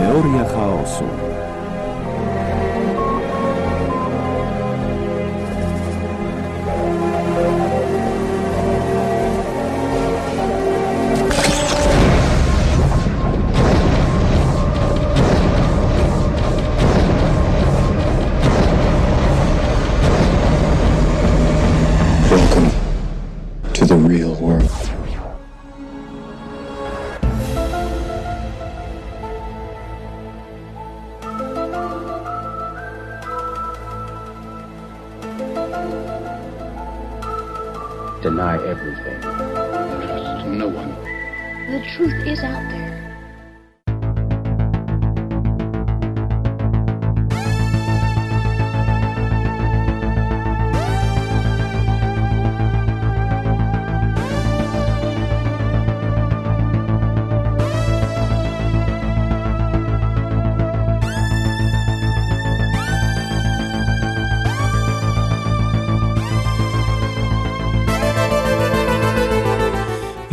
Teoria chaosu.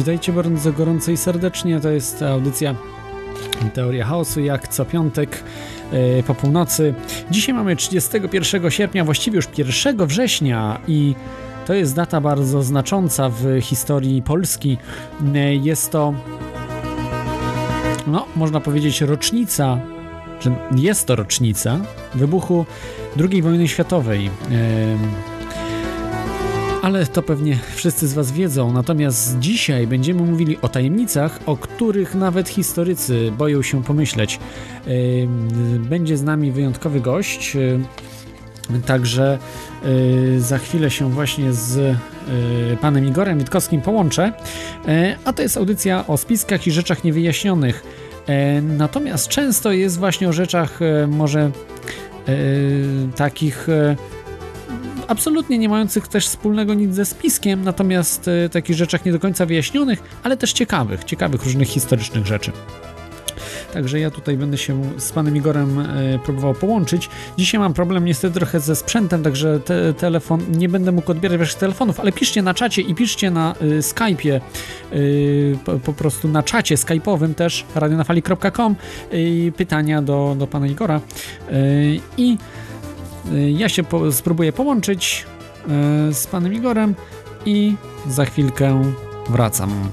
Witajcie bardzo gorąco i serdecznie. To jest audycja Teoria Chaosu, jak co piątek e, po północy. Dzisiaj mamy 31 sierpnia, właściwie już 1 września i to jest data bardzo znacząca w historii Polski. E, Jest to, no, można powiedzieć, rocznica, czy jest to rocznica wybuchu II wojny światowej. E, ale to pewnie wszyscy z Was wiedzą. Natomiast dzisiaj będziemy mówili o tajemnicach, o których nawet historycy boją się pomyśleć. Będzie z nami wyjątkowy gość. Także yy, za chwilę się właśnie z yy, panem Igorem Witkowskim połączę. Yy, A to jest audycja o spiskach i rzeczach niewyjaśnionych. Natomiast często jest właśnie o rzeczach może takich absolutnie nie mających też wspólnego nic ze spiskiem, natomiast e, takich rzeczach nie do końca wyjaśnionych, ale też ciekawych, ciekawych różnych historycznych rzeczy. Także ja tutaj będę się z panem Igorem e, próbował połączyć. Dzisiaj mam problem niestety trochę ze sprzętem, także te, telefon nie będę mógł odbierać waszych telefonów, ale piszcie na czacie i piszcie na y, Skype'ie, y, po, po prostu na czacie skype'owym też radionafali.com y, pytania do, do pana Igora y, i y, ja się po, spróbuję połączyć y, z panem Igorem i za chwilkę wracam.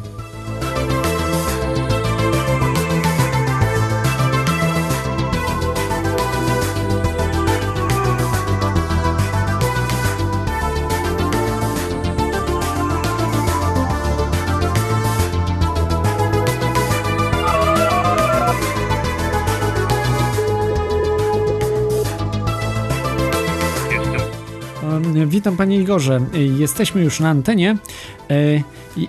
Witam panie Igorze. E, Jesteśmy już na antenie. E, i-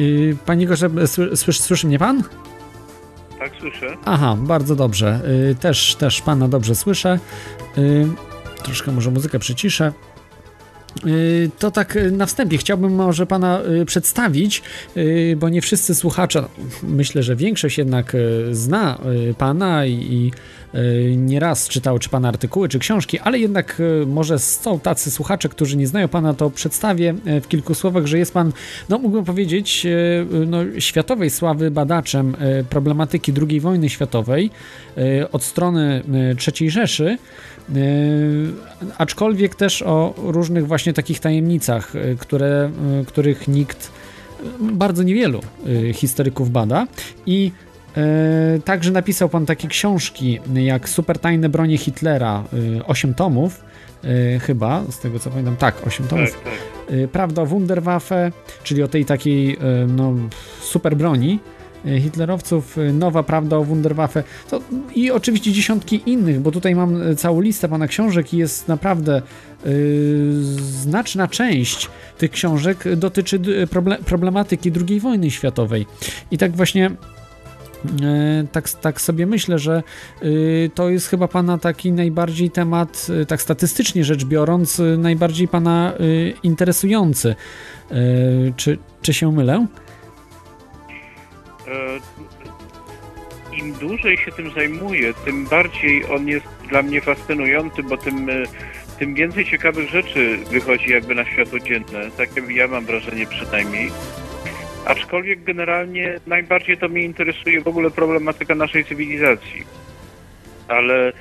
e, Panie Igorze, sły- słyszy, słyszy mnie pan? Tak, słyszę. Aha, bardzo dobrze. E, Też, też pana dobrze słyszę. E, Troszkę może muzykę przyciszę. E, To tak e, na wstępie chciałbym może pana e, przedstawić, bo nie wszyscy słuchacze, myślę, że większość jednak zna pana i, nieraz czytał czy pana artykuły, czy książki, ale jednak może są tacy słuchacze, którzy nie znają pana, to przedstawię w kilku słowach, że jest pan, no mógłbym powiedzieć, no, światowej sławy badaczem problematyki II wojny światowej od strony III Rzeszy, aczkolwiek też o różnych właśnie takich tajemnicach, e, które, e, których nikt, e, bardzo niewielu e, historyków bada i E, także napisał pan takie książki jak Supertajne bronie Hitlera, 8 tomów, e, chyba, z tego co pamiętam, tak, 8 tomów. Tak, tak. E, Prawda o Wunderwaffe, czyli o tej takiej e, no, super broni e, hitlerowców, e, nowa prawda o Wunderwaffe to, i oczywiście dziesiątki innych, bo tutaj mam e, całą listę pana książek i jest naprawdę e, znaczna część tych książek dotyczy problematyki II wojny światowej. I tak właśnie E, tak, tak sobie myślę, że to jest chyba pana taki najbardziej temat, tak statystycznie rzecz biorąc, najbardziej pana interesujący. Czy, czy się mylę? E, Im dłużej się tym zajmuję, tym bardziej on jest dla mnie fascynujący, bo tym, e, tym więcej ciekawych rzeczy wychodzi jakby na światło dzienne. Takie ja mam wrażenie przynajmniej. Aczkolwiek generalnie najbardziej to mnie interesuje w ogóle problematyka naszej cywilizacji. Ale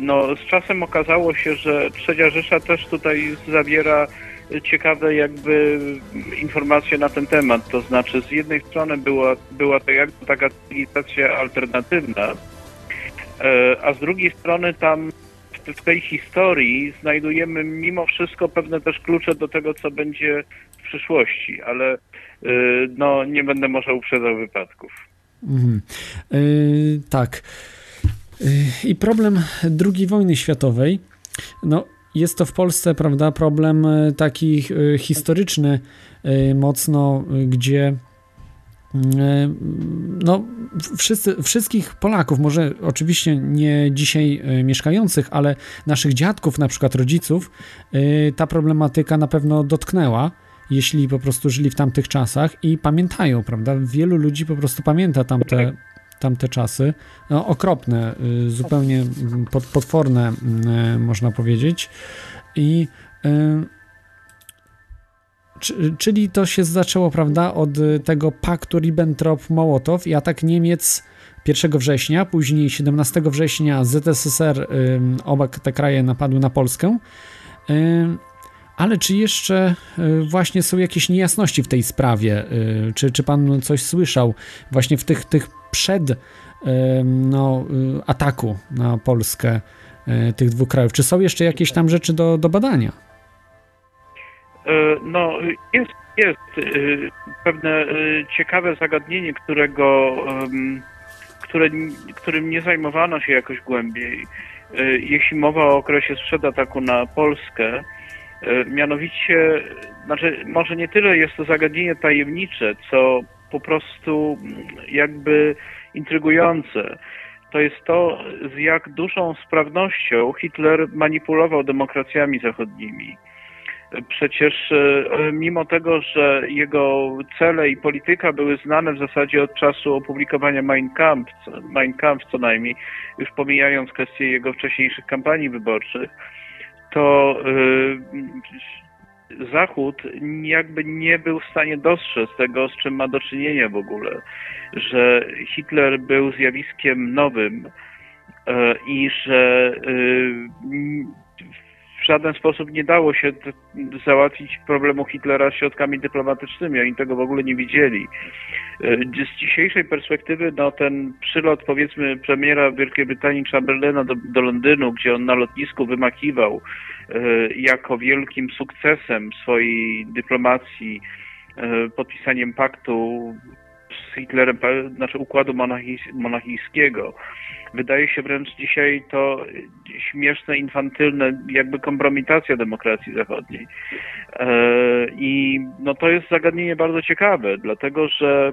no, z czasem okazało się, że Trzecia Rzesza też tutaj zawiera ciekawe jakby informacje na ten temat. To znaczy z jednej strony była, była to jakby taka cywilizacja alternatywna, e, a z drugiej strony tam w tej historii znajdujemy mimo wszystko pewne też klucze do tego, co będzie w przyszłości, ale e, no nie będę może uprzedzał wypadków. Mhm. Yy, tak. I problem II wojny światowej. No, jest to w Polsce, prawda, problem e, taki e, historyczny e, mocno, gdzie no, wszyscy, wszystkich Polaków, może oczywiście nie dzisiaj mieszkających, ale naszych dziadków, na przykład rodziców, ta problematyka na pewno dotknęła, jeśli po prostu żyli w tamtych czasach i pamiętają, prawda? Wielu ludzi po prostu pamięta tamte, tamte czasy. No, okropne, y, zupełnie potworne, y, można powiedzieć. I y, czyli to się zaczęło, prawda, od tego paktu Ribbentrop-Mołotow i atak Niemiec 1 września, później 17 września ZSSR, oba te kraje napadły na Polskę. Ale czy jeszcze właśnie są jakieś niejasności w tej sprawie? Czy, czy pan coś słyszał właśnie w tych, tych przed no, y, ataku na Polskę e, tych dwóch krajów. Czy są jeszcze jakieś tam rzeczy do, do badania? E, no, jest, jest pewne ciekawe zagadnienie, którego, które, którym nie zajmowano się jakoś głębiej. E, jeśli mowa o okresie sprzed ataku na Polskę, mianowicie, znaczy, może nie tyle jest to zagadnienie tajemnicze, co po prostu jakby intrygujące. To jest to, z jak dużą sprawnością Hitler manipulował demokracjami zachodnimi. Przecież e, mimo tego, że jego cele i polityka były znane w zasadzie od czasu opublikowania Mein Kampf, Mein Kampf co najmniej, już pomijając kwestie jego wcześniejszych kampanii wyborczych, to e, Zachód jakby nie był w stanie dostrzec tego, z czym ma do czynienia w ogóle, że Hitler był zjawiskiem nowym e, i że e, w żaden sposób nie dało się załatwić problemu Hitlera środkami dyplomatycznymi. Oni tego w ogóle nie widzieli. E, z dzisiejszej perspektywy, no ten przylot, powiedzmy, premiera Wielkiej Brytanii Chamberlaina do, do Londynu, gdzie on na lotnisku wymakiwał e, jako wielkim sukcesem swojej dyplomacji e, podpisaniem paktu z Hitlerem, znaczy układu monachijskiego, wydaje się wręcz dzisiaj to śmieszne, infantylne, jakby kompromitacja demokracji zachodniej. E, I no to jest zagadnienie bardzo ciekawe, dlatego że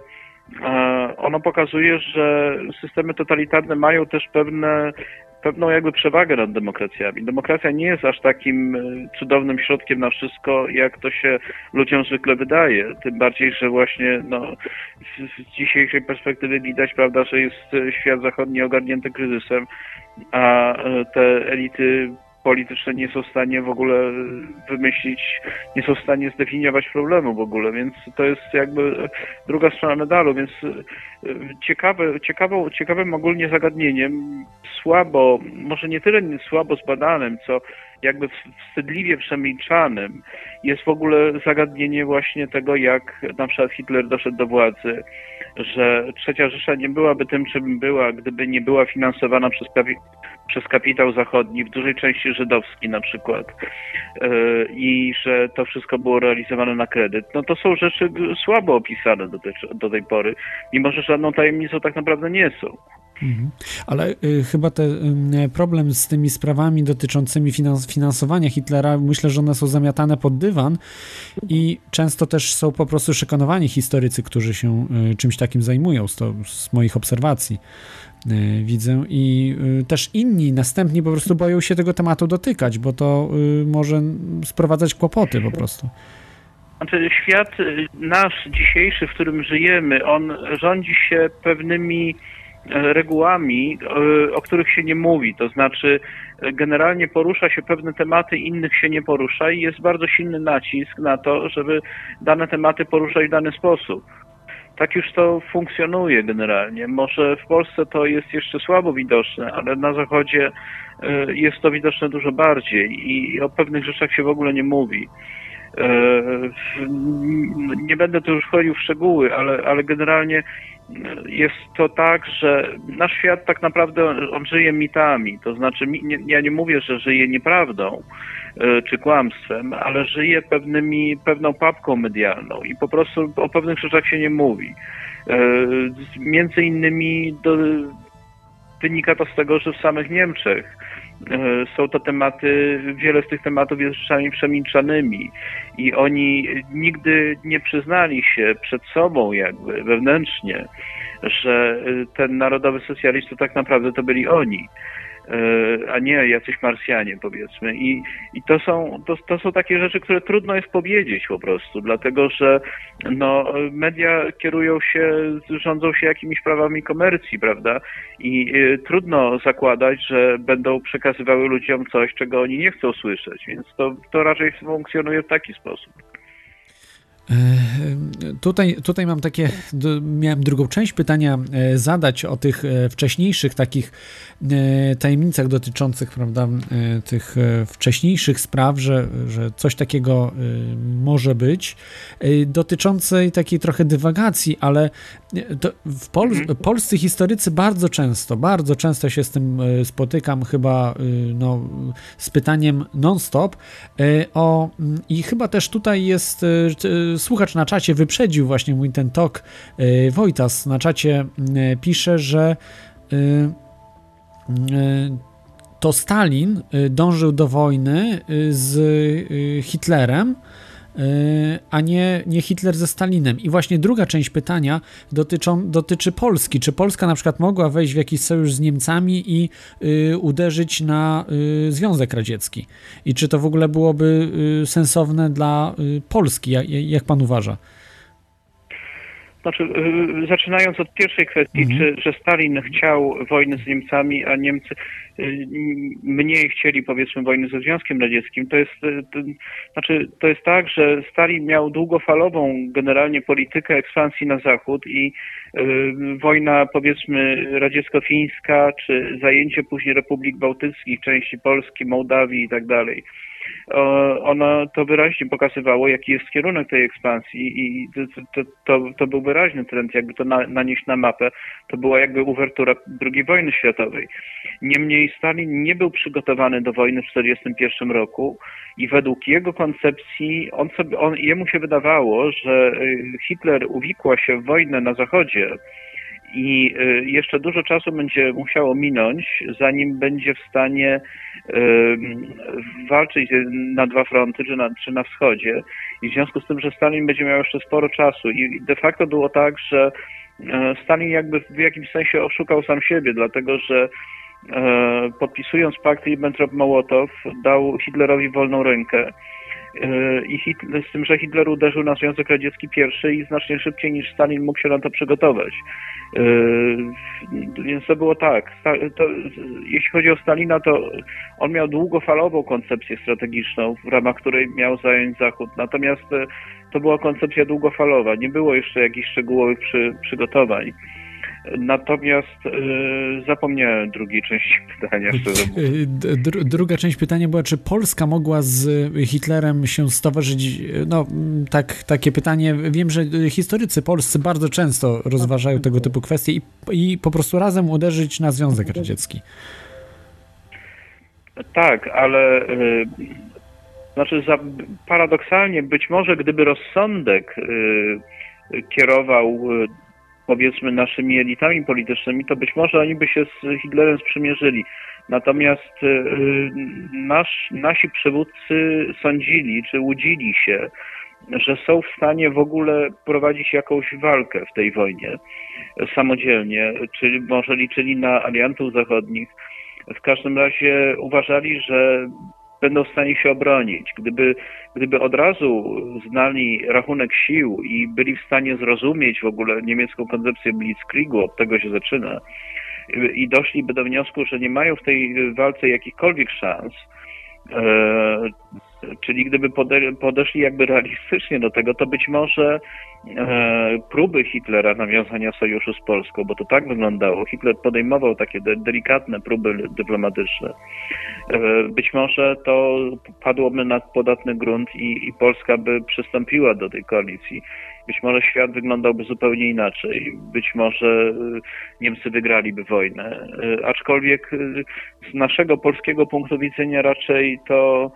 e, ono pokazuje, że systemy totalitarne mają też pewne pewną jakby przewagę nad demokracjami. Demokracja nie jest aż takim e, cudownym środkiem na wszystko, jak to się ludziom zwykle wydaje. Tym bardziej, że właśnie no, z dzisiejszej perspektywy widać, prawda, że jest e, świat zachodni ogarnięty kryzysem, a e, te elity polityczne nie są w stanie w ogóle wymyślić, nie są w stanie zdefiniować problemu w ogóle, więc to jest jakby druga strona medalu, więc e, ciekawe, ciekawą, ciekawym ogólnie zagadnieniem, słabo, może nie tyle słabo zbadanym, co jakby wstydliwie przemilczanym jest w ogóle zagadnienie właśnie tego, jak na przykład Hitler doszedł do władzy, że Trzecia Rzesza nie byłaby tym, czym była, gdyby nie była finansowana przez, przez kapitał zachodni, w dużej części żydowski na przykład, e, i że to wszystko było realizowane na kredyt. No to są rzeczy słabo opisane do tej, do tej pory, mimo że żadną tajemnicą tak naprawdę nie są. Mhm. Ale y, chyba ten y, problem z tymi sprawami dotyczącymi finans finansowania Hitlera, myślę, że one są zamiatane pod dywan i często też są po prostu szykanowani historycy, którzy się y, czymś takim zajmują, z, to, z moich obserwacji widzę i y, też inni następni po prostu boją się tego tematu dotykać, bo to y, może sprowadzać kłopoty po prostu. Znaczy świat nasz dzisiejszy, w którym żyjemy, on rządzi się pewnymi E, regułami, e, o których się nie mówi. To znaczy, generalnie porusza się pewne tematy, innych się nie porusza i jest bardzo silny nacisk na to, żeby dane tematy poruszać w dany sposób. Tak już to funkcjonuje generalnie. Może w Polsce to jest jeszcze słabo widoczne, ale na Zachodzie e, jest to widoczne dużo bardziej i o pewnych rzeczach się w ogóle nie mówi. E, nie będę tu już wchodził w szczegóły, ale, ale generalnie jest to tak, że nasz świat tak naprawdę on żyje mitami. To znaczy, ja nie mówię, że żyje nieprawdą e, czy kłamstwem, ale żyje pewnymi, pewną papką medialną i po prostu o pewnych rzeczach się nie mówi. E, między innymi do, wynika to z tego, że w samych Niemczech e, są to tematy, wiele z tych tematów jest rzeczami przemilczanymi i oni nigdy nie przyznali się przed sobą jakby wewnętrznie, że ten narodowy socjalizm to tak naprawdę to byli oni. E, a nie jacyś Marsjanie powiedzmy. I, i to, są, to, to są takie rzeczy, które trudno jest powiedzieć po prostu, dlatego że no, media kierują się, rządzą się jakimiś prawami komercji, prawda? I y, trudno zakładać, że będą przekazywały ludziom coś, czego oni nie chcą słyszeć, więc to, to raczej funkcjonuje w taki sposób. E, tutaj, tutaj mam takie, miałem drugą część pytania e, zadać o tych e, wcześniejszych takich tajemnicach dotyczących, prawda, tych wcześniejszych spraw, że, że coś takiego może być, dotyczącej takiej trochę dywagacji, ale w Pol mhm. polscy historycy bardzo często, bardzo często się z tym spotykam, chyba no, z pytaniem non-stop o i chyba też tutaj jest słuchacz na czacie wyprzedził właśnie mój ten tok. E, Wojtas na czacie e, pisze, że e, to Stalin dążył do wojny z Hitlerem, a nie, nie Hitler ze Stalinem. I właśnie druga część pytania dotyczą, dotyczy Polski. Czy Polska na przykład mogła wejść w jakiś sojusz z Niemcami i y, uderzyć na y, Związek Radziecki? I czy to w ogóle byłoby y, sensowne dla Polski? Jak, jak pan uważa? Znaczy, y, zaczynając od pierwszej kwestii, mhm. czy, że Stalin chciał wojny z Niemcami, a Niemcy y, mniej chcieli, powiedzmy, wojny ze Związkiem Radzieckim, to jest, y, to, znaczy, to jest tak, że Stalin miał długofalową generalnie politykę ekspansji na zachód i y, wojna, powiedzmy, radziecko-fińska, czy zajęcie później republik bałtyckich, części Polski, Mołdawii i tak dalej ono to wyraźnie pokazywało, jaki jest kierunek tej ekspansji i to, to, to, był wyraźny trend, jakby to na, nanieść na mapę, to była jakby uwertura II wojny światowej. Niemniej Stalin nie był przygotowany do wojny w 1941 roku i według jego koncepcji, on sobie, on, jemu się wydawało, że y, Hitler uwikła się w wojnę na Zachodzie, i y, jeszcze dużo czasu będzie musiało minąć, zanim będzie w stanie walczyć na dwa fronty, czy na, czy na wschodzie. I w związku z tym, że Stalin będzie miał jeszcze sporo czasu. I de facto było tak, że e, Stalin jakby w jakimś sensie oszukał sam siebie, dlatego że podpisując pakt Ribbentrop-Mołotow dał Hitlerowi wolną rękę i Hitler, z tym, że Hitler uderzył na Związek Radziecki pierwszy i znacznie szybciej niż Stalin mógł się na to przygotować. E, więc to było tak. To, jeśli chodzi o Stalina, to on miał długofalową koncepcję strategiczną, w ramach której miał zająć Zachód. Natomiast e, to była koncepcja długofalowa. Nie było jeszcze jakichś szczegółowych przy, przygotowań. Natomiast yy, zapomniałem drugiej części pytania. Y, druga część pytania była, czy Polska mogła z Hitlerem się stowarzyszyć? No, tak, takie pytanie. Wiem, że historycy polscy bardzo często rozważają tego typu kwestie i, i po prostu razem uderzyć na Związek Radziecki. Tak, ale znaczy za, paradoksalnie być może gdyby rozsądek kierował y, powiedzmy naszymi elitami politycznymi, to być może oni by się z Hitlerem sprzymierzyli. Natomiast y, nasz, nasi przywódcy sądzili, czy łudzili się, że są w stanie w ogóle prowadzić jakąś walkę w tej wojnie samodzielnie, czyli może liczyli na aliantów zachodnich. W każdym razie uważali, że będą w stanie się obronić. Gdyby, gdyby od razu znali rachunek sił i byli w stanie zrozumieć w ogóle niemiecką koncepcję Blitzkriegu, od tego się zaczyna, i doszliby do wniosku, że nie mają w tej walce jakichkolwiek szans, e, Czyli gdyby pode, podeszli jakby realistycznie do tego, to być może e, próby Hitlera nawiązania sojuszu z Polską, bo to tak wyglądało. Hitler podejmował takie de, delikatne próby dyplomatyczne. E, być może to padłoby na podatny grunt i, Polska by przystąpiła do tej koalicji. Być może świat wyglądałby zupełnie inaczej. Być może e, Niemcy wygraliby wojnę. Aczkolwiek z naszego polskiego punktu widzenia raczej to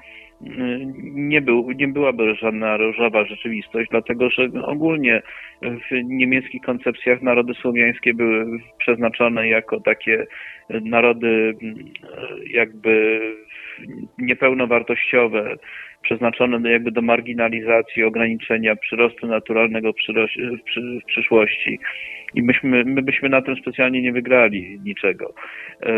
nie, był, nie byłaby żadna różowa rzeczywistość, dlatego że ogólnie w niemieckich koncepcjach narody słowiańskie były przeznaczone jako takie narody jakby niepełnowartościowe, przeznaczone jakby do marginalizacji, ograniczenia przyrostu naturalnego w przyszłości. I myśmy, my byśmy na tym specjalnie nie wygrali niczego. E,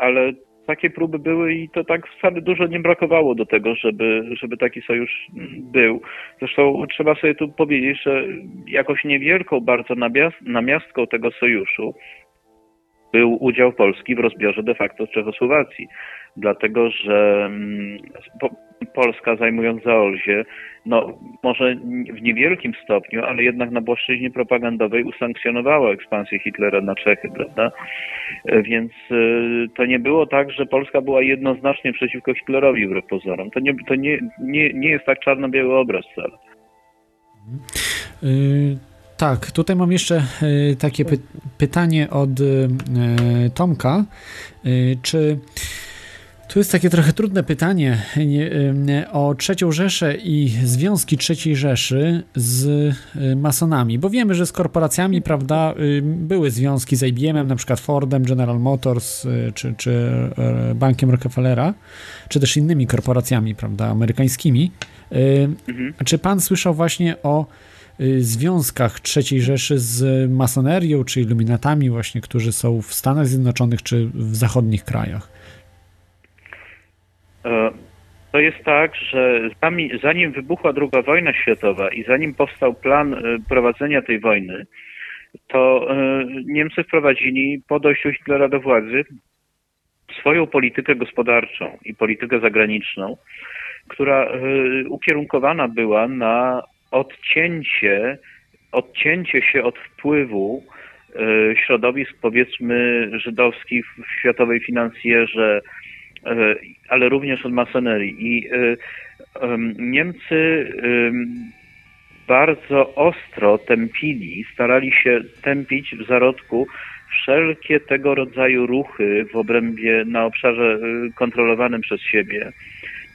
ale takie próby były i to tak wcale dużo nie brakowało do tego, żeby, żeby taki sojusz był. Zresztą trzeba sobie tu powiedzieć, że jakoś niewielką bardzo namiastką tego sojuszu był udział Polski w rozbiorze de facto Czechosłowacji, dlatego że mm, Polska zajmując Zaolzie, no może w niewielkim stopniu, ale jednak na płaszczyźnie propagandowej usankcjonowała ekspansję Hitlera na Czechy, prawda? Więc y, to nie było tak, że Polska była jednoznacznie przeciwko Hitlerowi wbrew pozorom. To nie, to nie, nie, nie jest tak czarno-biały obraz wcale. Tak, tutaj mam jeszcze y, takie py pytanie od y, Tomka. Y, czy tu jest takie trochę trudne pytanie o trzecią Rzeszę i związki trzeciej Rzeszy z masonami, bo wiemy, że z korporacjami, prawda, były związki z IBM-em, na przykład Fordem, General Motors, czy, czy Bankiem Rockefellera, czy też innymi korporacjami, prawda, amerykańskimi. Mhm. Czy pan słyszał właśnie o związkach III Rzeszy z masonerią czy iluminatami właśnie, którzy są w Stanach Zjednoczonych czy w zachodnich krajach? E, to jest tak, że zanim wybuchła II wojna światowa i zanim powstał plan e, prowadzenia tej wojny, to e, Niemcy wprowadzili po dojściu Hitlera do władzy swoją politykę gospodarczą i politykę zagraniczną, która ukierunkowana była na odcięcie, odcięcie się od wpływu e, środowisk powiedzmy żydowskich w światowej finansjerze, e, ale również od masonerii. I e, Niemcy bardzo ostro tępili, starali się tępić w zarodku wszelkie tego rodzaju ruchy w obrębie, na obszarze kontrolowanym przez siebie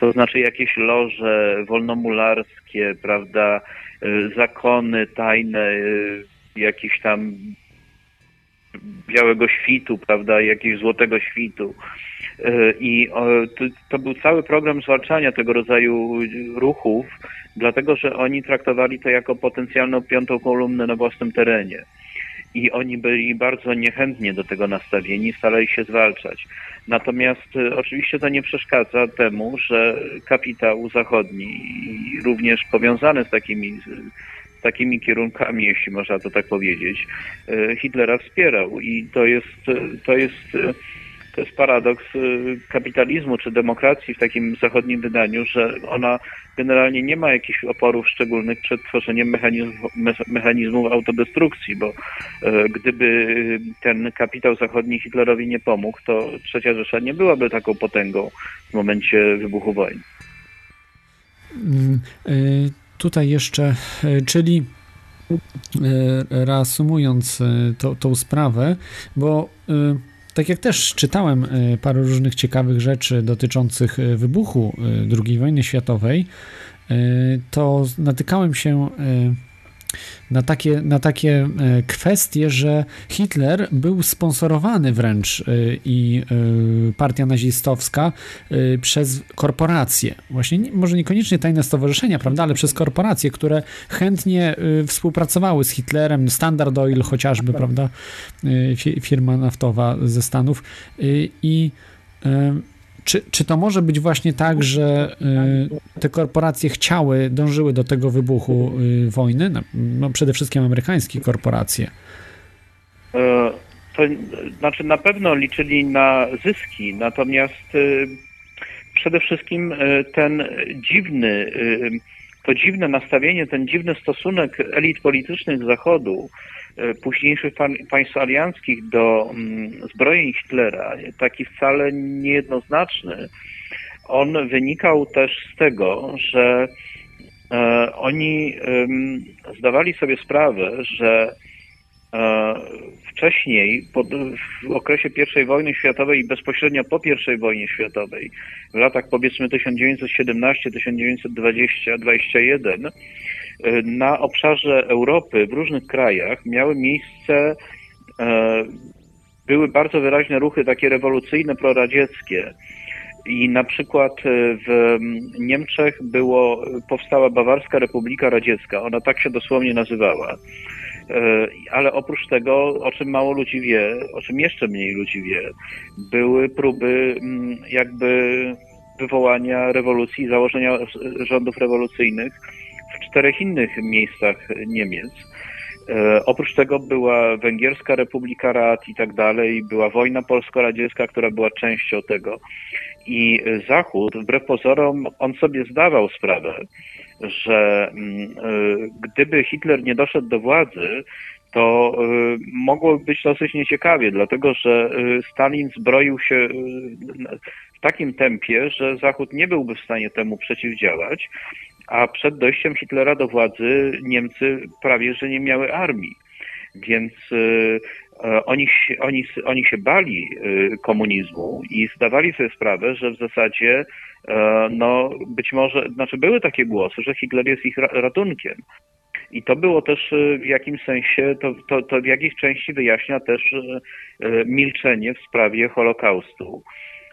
to znaczy jakieś loże wolnomularskie, prawda, y, zakony tajne, y, jakieś tam białego świtu, prawda, jakiegoś złotego świtu. Y, I to, był cały program zwalczania tego rodzaju ruchów, dlatego że oni traktowali to jako potencjalną piątą kolumnę na własnym terenie. I oni byli bardzo niechętnie do tego nastawieni, starali się zwalczać. Natomiast y, oczywiście to nie przeszkadza temu, że kapitał zachodni, również powiązany z takimi, takimi kierunkami, jeśli można to tak powiedzieć, y, Hitlera wspierał. I to jest, to jest to jest paradoks y, kapitalizmu czy demokracji w takim zachodnim wydaniu, że ona generalnie nie ma jakichś oporów szczególnych przed tworzeniem mechanizmów, mechanizmów autodestrukcji, bo e, gdyby ten kapitał zachodni Hitlerowi nie pomógł, to trzecia Rzesza nie byłaby taką potęgą w momencie wybuchu wojny. Mm, y, tutaj jeszcze, y, czyli reasumując to, tą sprawę, bo tak jak też czytałem e, parę różnych ciekawych rzeczy dotyczących e, wybuchu e, II wojny światowej, to natykałem się na takie, na takie e, kwestie, że Hitler był sponsorowany wręcz e, i e, partia nazistowska przez korporacje. Właśnie może niekoniecznie tajne stowarzyszenia, prawda, ale przez korporacje, które chętnie współpracowały z Hitlerem, Standard Oil chociażby, prawda, firma naftowa ze Stanów. I czy, czy to może być właśnie tak, że y, te korporacje chciały, dążyły do tego wybuchu y, wojny? No, no, przede wszystkim amerykańskie korporacje. E, to znaczy na pewno liczyli na zyski, natomiast y, przede wszystkim ten dziwny, to dziwne nastawienie, ten dziwny stosunek elit politycznych Zachodu, późniejszych państw alianckich do mm, zbrojeń Hitlera, taki wcale niejednoznaczny, on wynikał też z tego, że oni zdawali sobie sprawę, że E, wcześniej, w okresie I wojny światowej i bezpośrednio po I wojnie światowej, w latach powiedzmy 1917-1920-21, e, na obszarze Europy w różnych krajach miały miejsce, e, były bardzo wyraźne ruchy takie rewolucyjne, proradzieckie. I na przykład w Niemczech było, powstała Bawarska Republika Radziecka, ona tak się dosłownie nazywała. E, ale oprócz tego, o czym mało ludzi wie, o czym jeszcze mniej ludzi wie, były próby jakby wywołania rewolucji, założenia rządów rewolucyjnych w czterech innych miejscach Niemiec. E, oprócz tego była Węgierska Republika Rad i tak dalej, była wojna polsko-radziecka, która była częścią tego. I Zachód, wbrew pozorom, on sobie zdawał sprawę, że mm, y, gdyby Hitler nie doszedł do władzy, to y, mogło być dosyć nieciekawie, dlatego że Stalin zbroił się w takim tempie, że Zachód nie byłby w stanie temu przeciwdziałać, a przed dojściem Hitlera do władzy Niemcy prawie że nie miały armii. Więc oni, oni, oni się bali komunizmu i zdawali sobie sprawę, że w zasadzie E, no być może, znaczy były takie głosy, że Hitler jest ich ratunkiem. I to było też e, w jakimś sensie, to, to, to w jakiejś części wyjaśnia też e, milczenie w sprawie Holokaustu.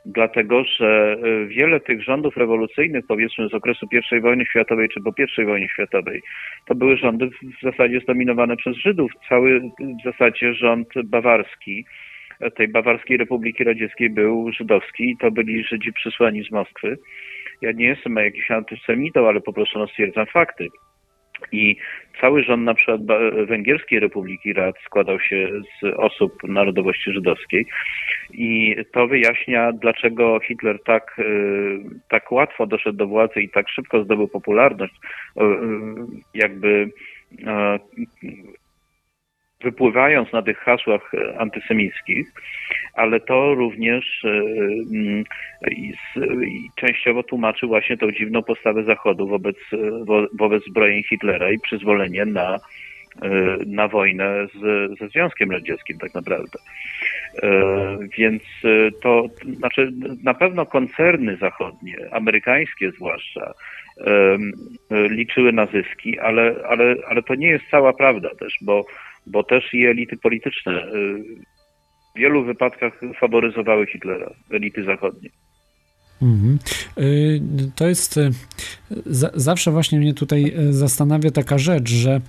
Dlatego, że wiele tych rządów rewolucyjnych, powiedzmy z okresu I wojny światowej czy po I wojnie światowej, to były rządy w zasadzie zdominowane przez Żydów. Cały w zasadzie rząd bawarski, tej Bawarskiej Republiki Radzieckiej był żydowski i to byli Żydzi przysłani z Moskwy. Ja nie jestem jakiś antysemitą, ale po prostu no, stwierdzam fakty. I cały rząd na przykład Węgierskiej Republiki Rad składał się z osób narodowości żydowskiej. I to wyjaśnia, dlaczego Hitler tak, y, tak łatwo doszedł do władzy i tak szybko zdobył popularność, y, jakby wypływając na tych hasłach e, antysemickich, ale to również e, mm, częściowo tłumaczy właśnie tą dziwną postawę Zachodu wobec, e, wobec zbrojeń Hitlera i przyzwolenie na, na wojnę z, ze Związkiem Radzieckim tak naprawdę. Więc to znaczy na pewno koncerny zachodnie, amerykańskie zwłaszcza, liczyły na zyski, ale, ale, ale to nie jest cała prawda też, bo bo też i elity polityczne y, w wielu wypadkach faworyzowały Hitlera, elity zachodnie. Mhm. Y, to jest y, zawsze właśnie mnie tutaj zastanawia taka rzecz, że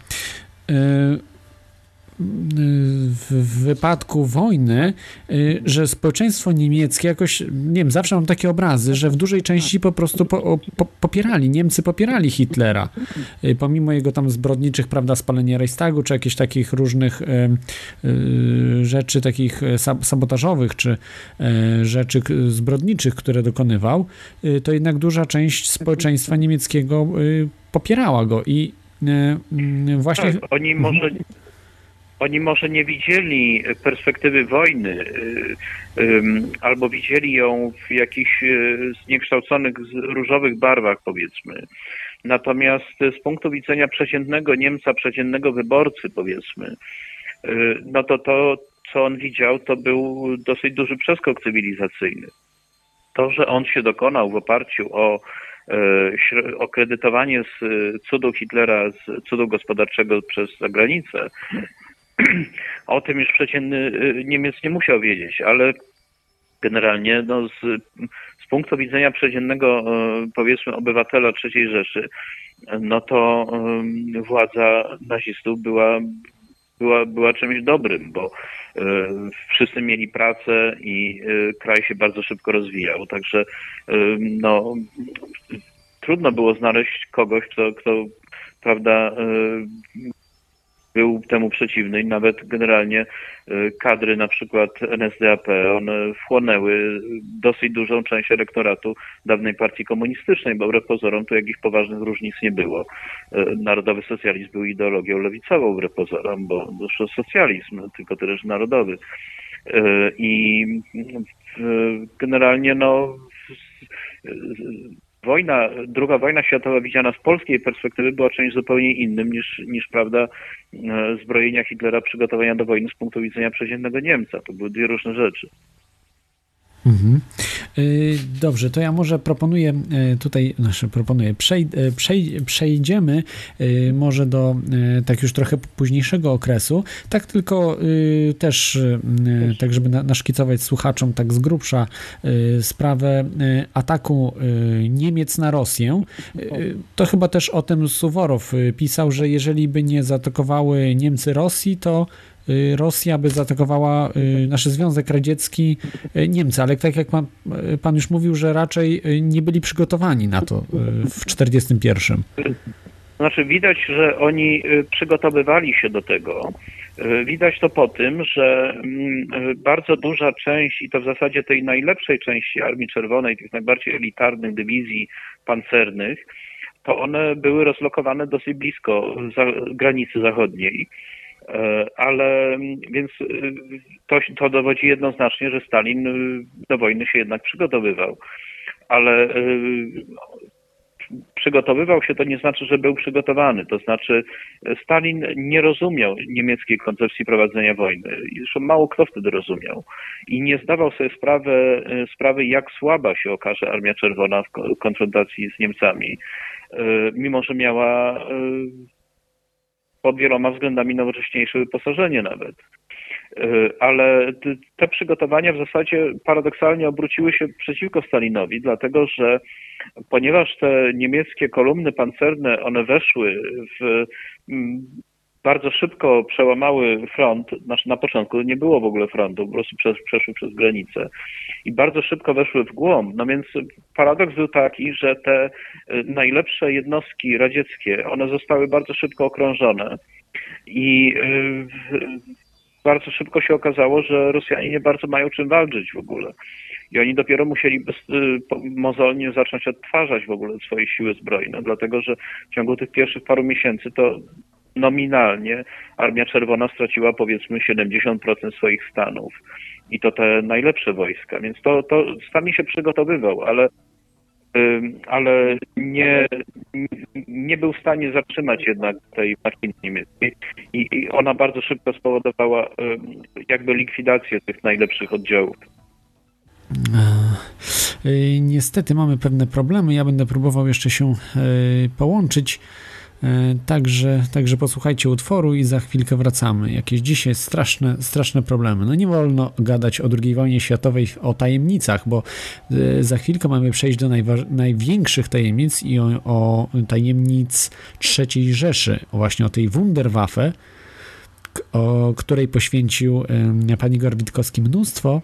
w wypadku wojny, y, że społeczeństwo niemieckie jakoś, nie wiem, zawsze mam takie obrazy, że w dużej części po prostu po, po, popierali, Niemcy popierali Hitlera, y, pomimo jego tam zbrodniczych, prawda, spalenia Reichstagu, czy jakichś takich różnych y, rzeczy takich sabotażowych, czy rzeczy zbrodniczych, które dokonywał, to jednak duża część społeczeństwa niemieckiego popierała go i właśnie... Tak, oni może oni może nie widzieli perspektywy wojny, y, albo widzieli ją w jakichś y, zniekształconych różowych barwach, powiedzmy. Natomiast z punktu widzenia przeciętnego Niemca, przeciętnego wyborcy, powiedzmy, y, no to to, co on widział, to był dosyć duży przeskok cywilizacyjny. To, że on się dokonał w oparciu o o kredytowanie z cudu Hitlera, z cudu gospodarczego przez zagranicę, o tym już przeciętny y, Niemiec nie musiał wiedzieć, ale generalnie no, z, z punktu widzenia przeciętnego, y, powiedzmy, obywatela III Rzeszy, no to y, władza nazistów była, była, była czymś dobrym, bo wszyscy mieli pracę i kraj się bardzo szybko rozwijał. Także no, trudno było znaleźć kogoś, kto, kto prawda, był temu przeciwny i nawet generalnie kadry na przykład NSDAP, one wchłonęły dosyć dużą część elektoratu dawnej partii komunistycznej, bo wbrew pozorom tu jakichś poważnych różnic nie było. Narodowy socjalizm był ideologią lewicową wbrew pozorom, bo socjalizm, tylko tyle, że narodowy. I generalnie no wojna, druga wojna światowa widziana z polskiej perspektywy była czymś zupełnie innym niż, niż prawda, zbrojenia Hitlera, przygotowania do wojny z punktu widzenia przeciętnego Niemca. To były dwie różne rzeczy. Mhm. Y, dobrze, to ja może proponuję y, tutaj, znaczy proponuję, przej, y, przej, przejdziemy może do tak już trochę późniejszego okresu, tak tylko też, tak żeby naszkicować słuchaczom tak z grubsza sprawę ataku Niemiec na Rosję. To chyba też o tym Suworow pisał, że jeżeli by nie zaatakowały Niemcy Rosji, to Rosja by zaatakowała y, nasz Związek Radziecki, y, Niemcy, ale tak jak pan, pan już mówił, że raczej nie byli przygotowani na to w 1941. Znaczy widać, że oni przygotowywali się do tego. Widać to po tym, że mm, bardzo duża część, i to w zasadzie tej najlepszej części Armii Czerwonej, tych najbardziej elitarnych dywizji pancernych, to one były rozlokowane dosyć blisko granicy zachodniej. E, ale mm, więc y, to, to dowodzi jednoznacznie, że Stalin y, do wojny się jednak przygotowywał. Ale y, przygotowywał się to nie znaczy, że był przygotowany. To znaczy Stalin nie rozumiał niemieckiej koncepcji prowadzenia wojny. Zresztą mało kto wtedy rozumiał. I nie zdawał sobie sprawy, sprawy jak słaba się okaże Armia Czerwona w konfrontacji z Niemcami. Mimo, że miała pod wieloma względami nowocześniejsze wyposażenie nawet. E, ale te przygotowania w zasadzie paradoksalnie obróciły się przeciwko Stalinowi, dlatego że ponieważ te niemieckie kolumny pancerne, one weszły w bardzo szybko przełamały front, znaczy na początku nie było w ogóle frontu, po prostu przeszły przez granicę i bardzo szybko weszły w głąb. No więc paradoks był taki, że te y, najlepsze jednostki radzieckie, one zostały bardzo szybko okrążone i y, bardzo szybko się okazało, że Rosjanie nie bardzo mają czym walczyć w ogóle. I oni dopiero musieli bez, y, mozolnie zacząć odtwarzać w ogóle swoje siły zbrojne, dlatego że w ciągu tych pierwszych paru miesięcy to nominalnie Armia Czerwona straciła powiedzmy 70% swoich stanów. I to te najlepsze wojska. Więc to, to Stalin się przygotowywał, ale ale nie, nie był w stanie zatrzymać jednak tej machiny niemieckiej i, i ona bardzo szybko spowodowała jakby likwidację tych najlepszych oddziałów. E, niestety mamy pewne problemy. Ja będę próbował jeszcze się e, połączyć także, także posłuchajcie utworu i za chwilkę wracamy. Jakieś dzisiaj straszne, straszne problemy. No nie wolno gadać o II wojnie światowej, o tajemnicach, bo e, za chwilkę mamy przejść do największych tajemnic i o, o tajemnic III Rzeszy, właśnie o tej Wunderwaffe, o której poświęcił pani Gorwitkowski mnóstwo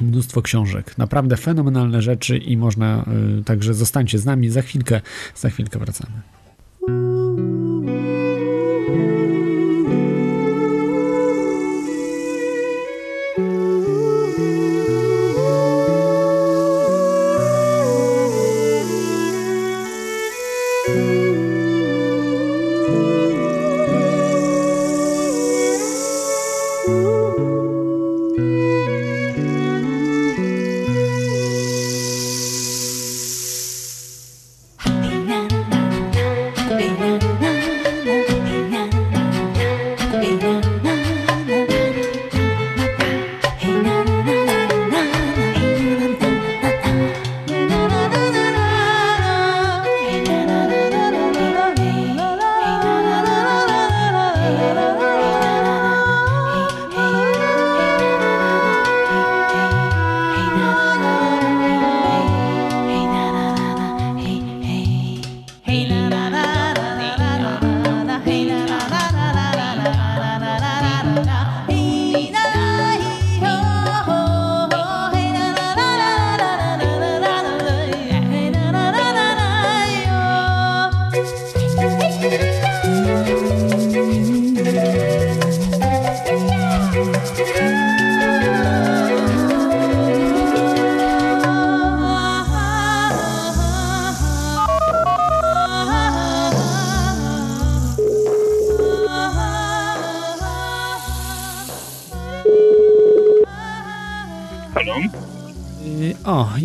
mnóstwo książek. Naprawdę fenomenalne rzeczy i można, e, także zostańcie z nami, za chwilkę, za chwilkę wracamy.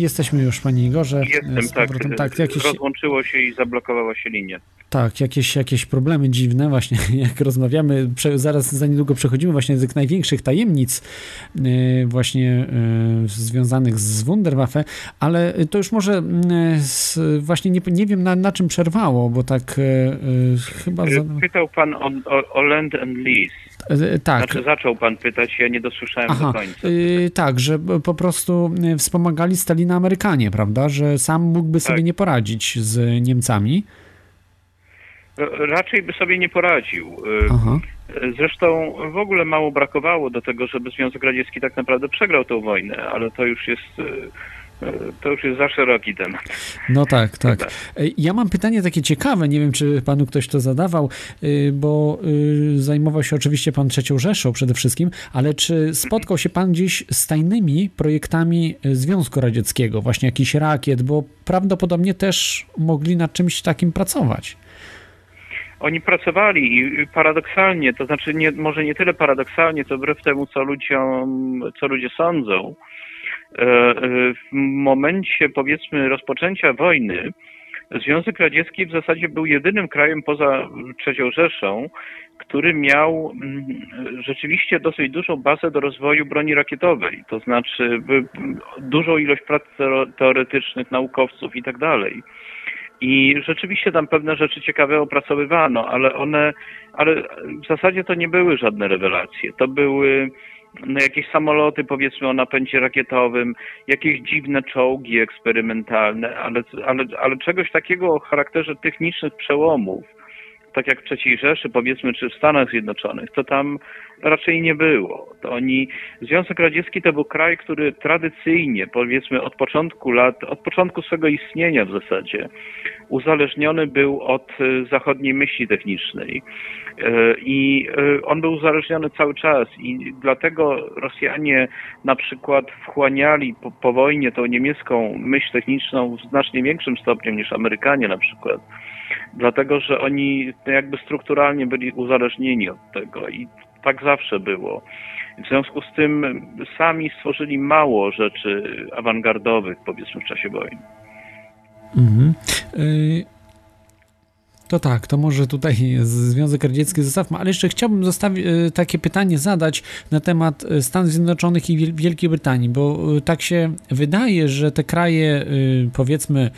Jesteśmy już, panie Igorze. Jestem, Z tak. powrotem. tak, jakieś, Rozłączyło się i zablokowała się linia. tak jakieś, jakieś problemy dziwne, właśnie jak rozmawiamy, prze, zaraz za niedługo przechodzimy właśnie do tych największych tajemnic y, właśnie y, związanych z Wunderwaffe, ale to już może y, z, właśnie nie, nie wiem na, na czym przerwało, bo tak chyba... Za, Pytał pan o, o, o Land and Lease. Y, tak, Znaczy zaczął pan pytać, ja nie dosłyszałem do Aha, końca. y, tak, że po prostu y, wspomagali Stalina Amerykanie, prawda? Że sam mógłby sobie Tak. nie poradzić z Niemcami. Raczej by sobie nie poradził. Y, Aha. Zresztą w ogóle mało brakowało do tego, żeby Związek Radziecki tak naprawdę przegrał tę wojnę, ale to już jest y, y, to już jest za szeroki temat. No tak, tak. Tak. Y, Ja mam pytanie takie ciekawe, nie wiem, czy panu ktoś to zadawał, y, bo y, zajmował się oczywiście pan trzecią Rzeszą przede wszystkim, ale czy spotkał się pan gdzieś z tajnymi projektami y, Związku Radzieckiego, właśnie jakiś rakiet, bo prawdopodobnie też mogli nad czymś takim pracować. Oni pracowali i paradoksalnie, to znaczy nie, może nie tyle paradoksalnie, co wbrew temu, co ludziom, co ludzie sądzą. E, W momencie, powiedzmy, rozpoczęcia wojny, Związek Radziecki w zasadzie był jedynym krajem poza III Rzeszą, który miał mm, rzeczywiście dosyć dużą bazę do rozwoju broni rakietowej, to znaczy dużą ilość prac teo- teoretycznych, naukowców i tak dalej. I rzeczywiście tam pewne rzeczy ciekawe opracowywano, ale one, ale w zasadzie to nie były żadne rewelacje. To były jakieś samoloty, powiedzmy, o napędzie rakietowym, jakieś dziwne czołgi eksperymentalne, ale, ale, ale czegoś takiego o charakterze technicznych przełomów, tak jak w III Rzeszy, powiedzmy, czy w Stanach Zjednoczonych, to tam raczej nie było. To oni, Związek Radziecki to był kraj, który tradycyjnie, powiedzmy, od początku lat, od początku swego istnienia w zasadzie, uzależniony był od e, zachodniej myśli technicznej. E, I e, on był uzależniony cały czas i dlatego Rosjanie na przykład wchłaniali po, po wojnie tą niemiecką myśl techniczną w znacznie większym stopniu niż Amerykanie na przykład. Dlatego, że oni jakby strukturalnie byli uzależnieni od tego i tak zawsze było. W związku z tym sami stworzyli mało rzeczy awangardowych, powiedzmy, w czasie wojny. Mhm. To tak, to może tutaj Związek Radziecki zostawmy, ale jeszcze chciałbym y, takie pytanie zadać na temat y, Stanów Zjednoczonych i Wiel- Wielkiej Brytanii, bo y, tak się wydaje, że te kraje powiedzmy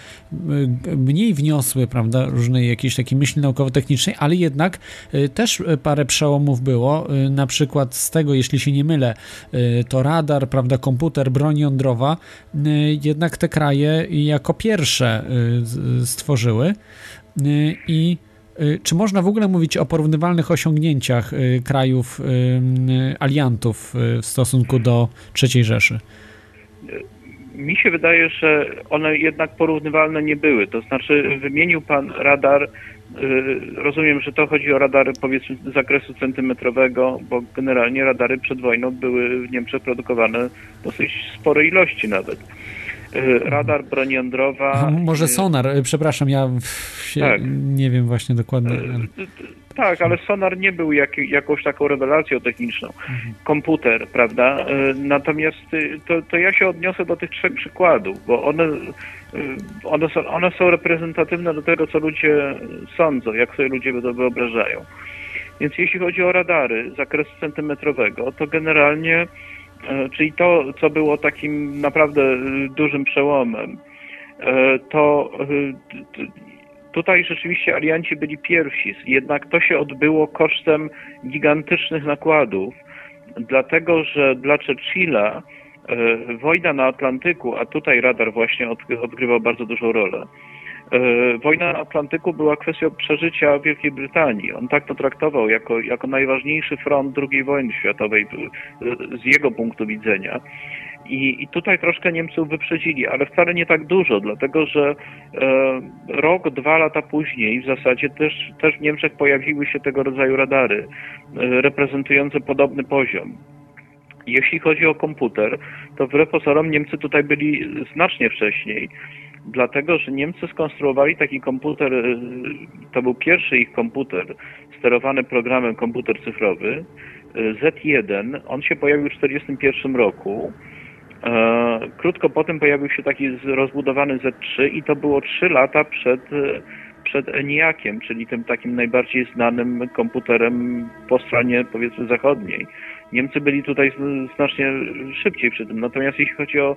mniej wniosły, prawda, różnej jakiejś takiej myśli naukowo-technicznej, ale jednak też parę przełomów było, na przykład z tego, jeśli się nie mylę, to radar, prawda, komputer, broń jądrowa, jednak te kraje jako pierwsze stworzyły. Y, I y, czy można w ogóle mówić o porównywalnych osiągnięciach y, krajów aliantów w stosunku do III Rzeszy? Mi się wydaje, że one jednak porównywalne nie były. To znaczy, wymienił pan radar. Rozumiem, że to chodzi o radary powiedzmy z zakresu centymetrowego, bo generalnie radary przed wojną były w Niemczech produkowane w dosyć spore ilości nawet. Y, Radar, broń jądrowa. Może y, sonar, y, przepraszam, ja Tak. nie wiem właśnie dokładnie. ale- Tak, ale sonar nie był jak, jakąś taką rewelacją techniczną. Komputer, prawda? Natomiast to, to ja się odniosę do tych trzech przykładów, bo one, one, są, one są reprezentatywne do tego, co ludzie sądzą, jak sobie ludzie to wyobrażają. Więc jeśli chodzi o radary zakresu centymetrowego, to generalnie, czyli to, co było takim naprawdę y, dużym przełomem, y, to Tutaj rzeczywiście alianci byli pierwsi, jednak to się odbyło kosztem gigantycznych nakładów, dlatego że dla Churchilla e, wojna na Atlantyku, a tutaj radar właśnie od, odgrywał bardzo dużą rolę. E, Wojna na Atlantyku była kwestią przeżycia Wielkiej Brytanii. On tak to traktował jako, jako najważniejszy front II wojny światowej e, z jego punktu widzenia. I, I tutaj troszkę Niemców wyprzedzili, ale wcale nie tak dużo, dlatego że e, rok, dwa lata później w zasadzie też, też w Niemczech pojawiły się tego rodzaju radary e, reprezentujące podobny poziom. Jeśli chodzi o komputer, to wbrew pozorom Niemcy tutaj byli znacznie wcześniej, dlatego że Niemcy skonstruowali taki komputer, e, to był pierwszy ich komputer sterowany programem komputer cyfrowy, e, Z1, on się pojawił w 1941 roku E, krótko potem pojawił się taki rozbudowany Z3 i to było 3 lata przed, przed ENIAC-iem, czyli tym takim najbardziej znanym komputerem po stronie powiedzmy zachodniej. Niemcy byli tutaj znacznie szybciej przy tym. Natomiast jeśli chodzi o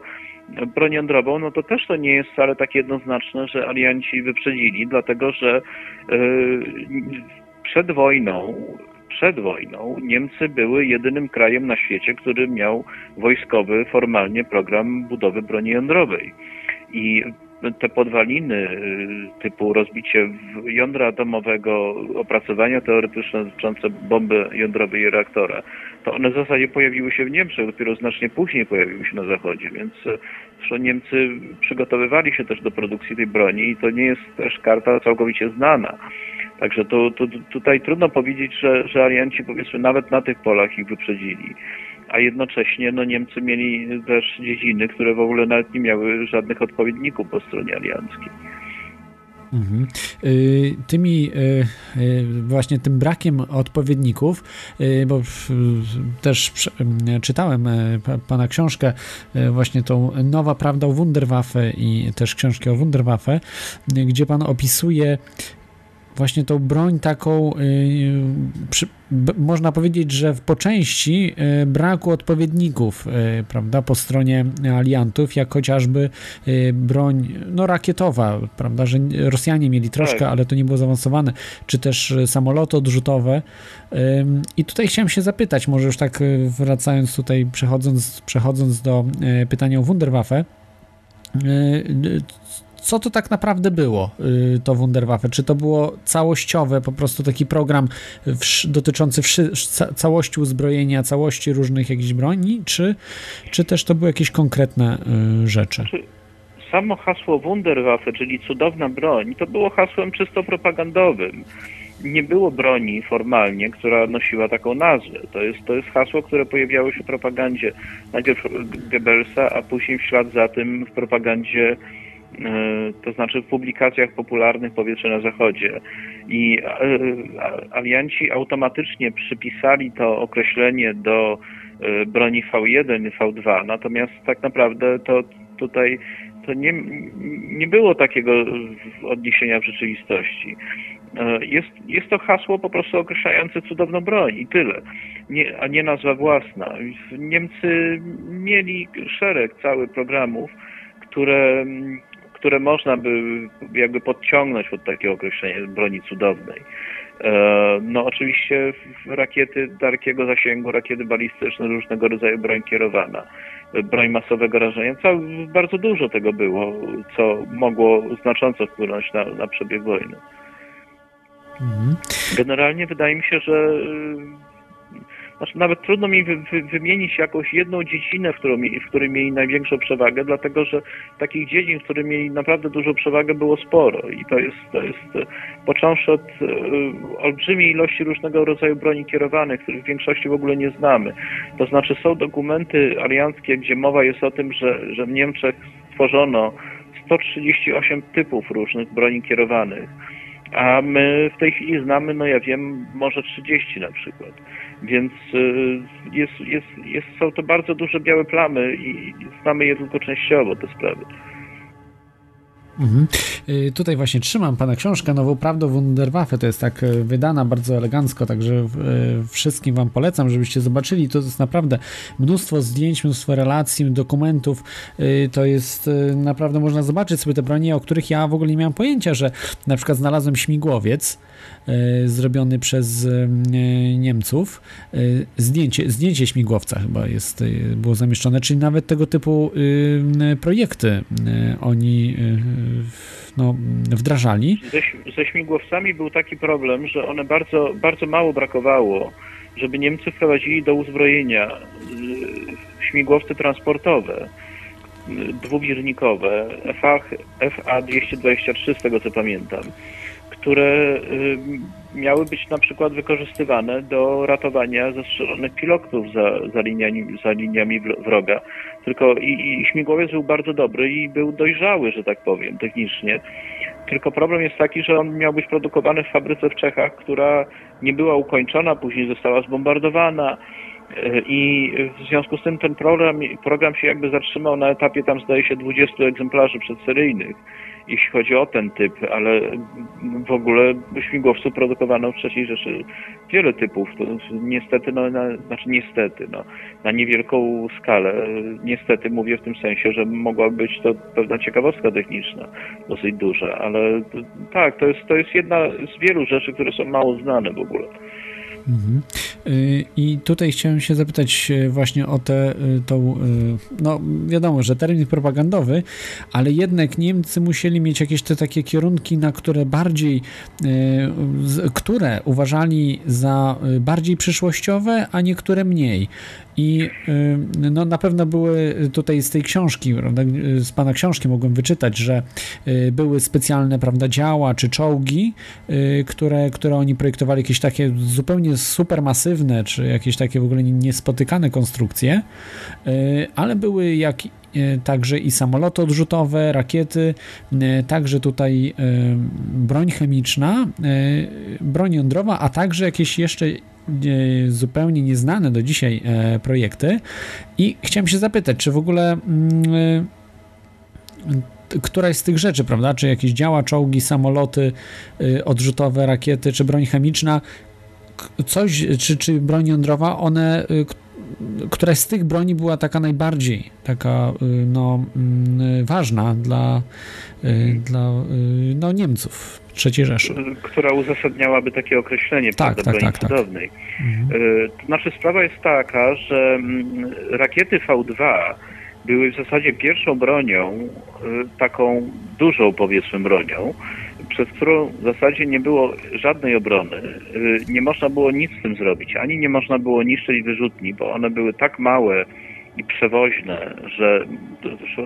broń jądrową, no to też to nie jest wcale tak jednoznaczne, że alianci wyprzedzili, dlatego że yy, przed wojną przed wojną Niemcy były jedynym krajem na świecie, który miał wojskowy formalnie program budowy broni jądrowej. I te podwaliny y, typu rozbicie jądra atomowego, opracowania teoretyczne dotyczące bomby jądrowej i reaktora, to one w zasadzie pojawiły się w Niemczech, dopiero znacznie później pojawiły się na Zachodzie, więc y, zresztą Niemcy przygotowywali się też do produkcji tej broni i to nie jest też karta całkowicie znana. Także to, to, tutaj trudno powiedzieć, że, że alianci powiedzmy nawet na tych polach ich wyprzedzili. A jednocześnie no, Niemcy mieli też dziedziny, które w ogóle nawet nie miały żadnych odpowiedników po stronie alianckiej. Mhm. Y, tymi y, y, właśnie tym brakiem odpowiedników, bo też czytałem pana książkę, właśnie tą Nowa Prawda o Wunderwaffe i też książkę o Wunderwaffe, gdzie pan opisuje właśnie tą broń taką, yy, przy, b, można powiedzieć, że po części yy, braku odpowiedników, prawda, po stronie aliantów, jak chociażby y, broń no, rakietowa, prawda, że Rosjanie mieli troszkę, tak. ale to nie było zaawansowane, czy też y, samoloty odrzutowe. I tutaj chciałem się zapytać, może już tak y, wracając tutaj, przechodząc, przechodząc do pytania o Wunderwaffe, co to tak naprawdę było, y, to Wunderwaffe? Czy to było całościowe, po prostu taki program dotyczący całości uzbrojenia, całości różnych jakichś broni, czy, czy też to były jakieś konkretne y, rzeczy? Samo hasło Wunderwaffe, czyli cudowna broń, to było hasłem czysto propagandowym. Nie było broni formalnie, która nosiła taką nazwę. To jest, to jest hasło, które pojawiało się w propagandzie najpierw Goebbelsa, a później w ślad za tym w propagandzie to znaczy w publikacjach popularnych powietrze na zachodzie. I e, alianci automatycznie przypisali to określenie do e, broni V1 i V2, natomiast tak naprawdę to tutaj to nie, nie było takiego odniesienia w rzeczywistości. Jest, jest to hasło po prostu określające cudowną broń i tyle, nie, a nie nazwa własna. Niemcy mieli szereg cały programów, które które można by jakby podciągnąć pod takie określenie broni cudownej. E, no oczywiście rakiety dalekiego zasięgu, rakiety balistyczne, różnego rodzaju broń kierowana, broń masowego rażenia. Cały, bardzo dużo tego było, co mogło znacząco wpłynąć na, na przebieg wojny. Mhm. Generalnie wydaje mi się, że znaczy nawet trudno mi wy, wy, wymienić jakąś jedną dziedzinę, w, w której mieli największą przewagę, dlatego że takich dziedzin, w których mieli naprawdę dużą przewagę było sporo i to jest, to jest począwszy od y, olbrzymiej ilości różnego rodzaju broni kierowanych, których w większości w ogóle nie znamy. To znaczy są dokumenty alianckie, gdzie mowa jest o tym, że, że w Niemczech stworzono 138 typów różnych broni kierowanych a my w tej chwili znamy, no ja wiem, może 30 na przykład. Więc y, jest, jest, jest, są to bardzo duże białe plamy i znamy je tylko częściowo, te sprawy. Mhm. Y, tutaj właśnie trzymam pana książkę Nową Prawdą Wunderwaffe, to jest tak y, wydana bardzo elegancko, także y, wszystkim wam polecam, żebyście zobaczyli, to jest naprawdę mnóstwo zdjęć, mnóstwo relacji, dokumentów, to jest naprawdę można zobaczyć sobie te bronie, o których ja w ogóle nie miałem pojęcia, że na przykład znalazłem śmigłowiec, E, zrobiony przez e, Niemców. E, zdjęcie, zdjęcie śmigłowca chyba jest, było zamieszczone, czyli nawet tego typu projekty oni no, wdrażali. Ze, ze śmigłowcami był taki problem, że one bardzo, bardzo mało brakowało, żeby Niemcy wprowadzili do uzbrojenia śmigłowce transportowe dwubirnikowe FA-223 z tego co pamiętam które y, miały być na przykład wykorzystywane do ratowania zastrzelonych pilotów za, za, liniami, za liniami wroga. Tylko i, i śmigłowiec był bardzo dobry i był dojrzały, że tak powiem, technicznie. Tylko problem jest taki, że on miał być produkowany w fabryce w Czechach, która nie była ukończona, później została zbombardowana I w związku z tym ten program, program się jakby zatrzymał na etapie tam zdaje się 20 egzemplarzy przedseryjnych jeśli chodzi o ten typ, ale w ogóle śmigłowców produkowano w III Rzeszy wiele typów. To niestety, no, na, znaczy niestety, no, na niewielką skalę. Niestety mówię w tym sensie, że mogła być to pewna ciekawostka techniczna, dosyć duża, ale tak, to jest, to jest jedna z wielu rzeczy, które są mało znane w ogóle. Mhm. Y, I tutaj chciałem się zapytać y, właśnie o tę, y, tą, no wiadomo, że termin propagandowy, ale jednak Niemcy musieli mieć jakieś te takie kierunki, na które bardziej, które uważali za bardziej przyszłościowe, a niektóre mniej. I y, no, na pewno były tutaj z tej książki, prawda, z pana książki mogłem wyczytać, że y, były specjalne prawda, działa czy czołgi, y, które, które oni projektowali, jakieś takie zupełnie supermasywne, czy jakieś takie w ogóle niespotykane konstrukcje, ale były jak także i samoloty odrzutowe, rakiety, także tutaj broń chemiczna, broń jądrowa, a także jakieś jeszcze zupełnie nieznane do dzisiaj e, projekty. I chciałem się zapytać, czy w ogóle mm, e, któraś z tych rzeczy, prawda, czy jakieś działa, czołgi, samoloty e, odrzutowe, rakiety, czy broń chemiczna, coś, czy, czy broń jądrowa, one, któraś z tych broni była taka najbardziej taka no, mm, ważna dla, dla no, Niemców III Rzeszy. Która uzasadniałaby takie określenie tak, prawda, tak, broni tak, cudownej. Tak. Mhm. To znaczy sprawa jest taka, że mm, rakiety V2 były w zasadzie pierwszą bronią, y, taką dużą powiedzmy bronią, przez którą w zasadzie nie było żadnej obrony. Y, nie można było nic z tym zrobić, ani nie można było niszczyć wyrzutni, bo one były tak małe i przewoźne, że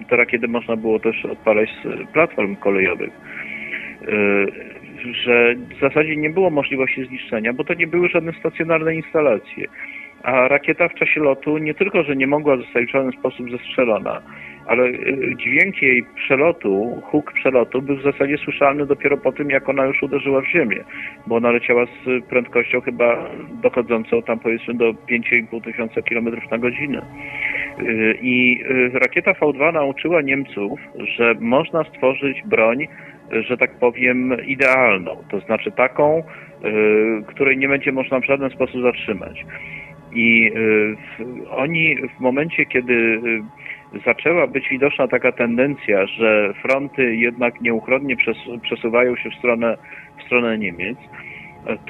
te rakiety można było też odpalać z platform kolejowych. Y, że w zasadzie nie było możliwości zniszczenia, bo to nie były żadne stacjonarne instalacje. A rakieta w czasie lotu nie tylko, że nie mogła zostać w żaden sposób zestrzelona, ale y, dźwięk jej przelotu, huk przelotu był w zasadzie słyszalny dopiero po tym, jak ona już uderzyła w ziemię, bo ona leciała z prędkością chyba dochodzącą tam powiedzmy do 5,5 tysiąca km na godzinę. Y, I rakieta V2 nauczyła Niemców, że można stworzyć broń że tak powiem, idealną, to znaczy taką, y, której nie będzie można w żaden sposób zatrzymać. I y, oni w momencie, kiedy y, zaczęła być widoczna taka tendencja, że fronty jednak nieuchronnie przesuwają się w stronę, w stronę Niemiec,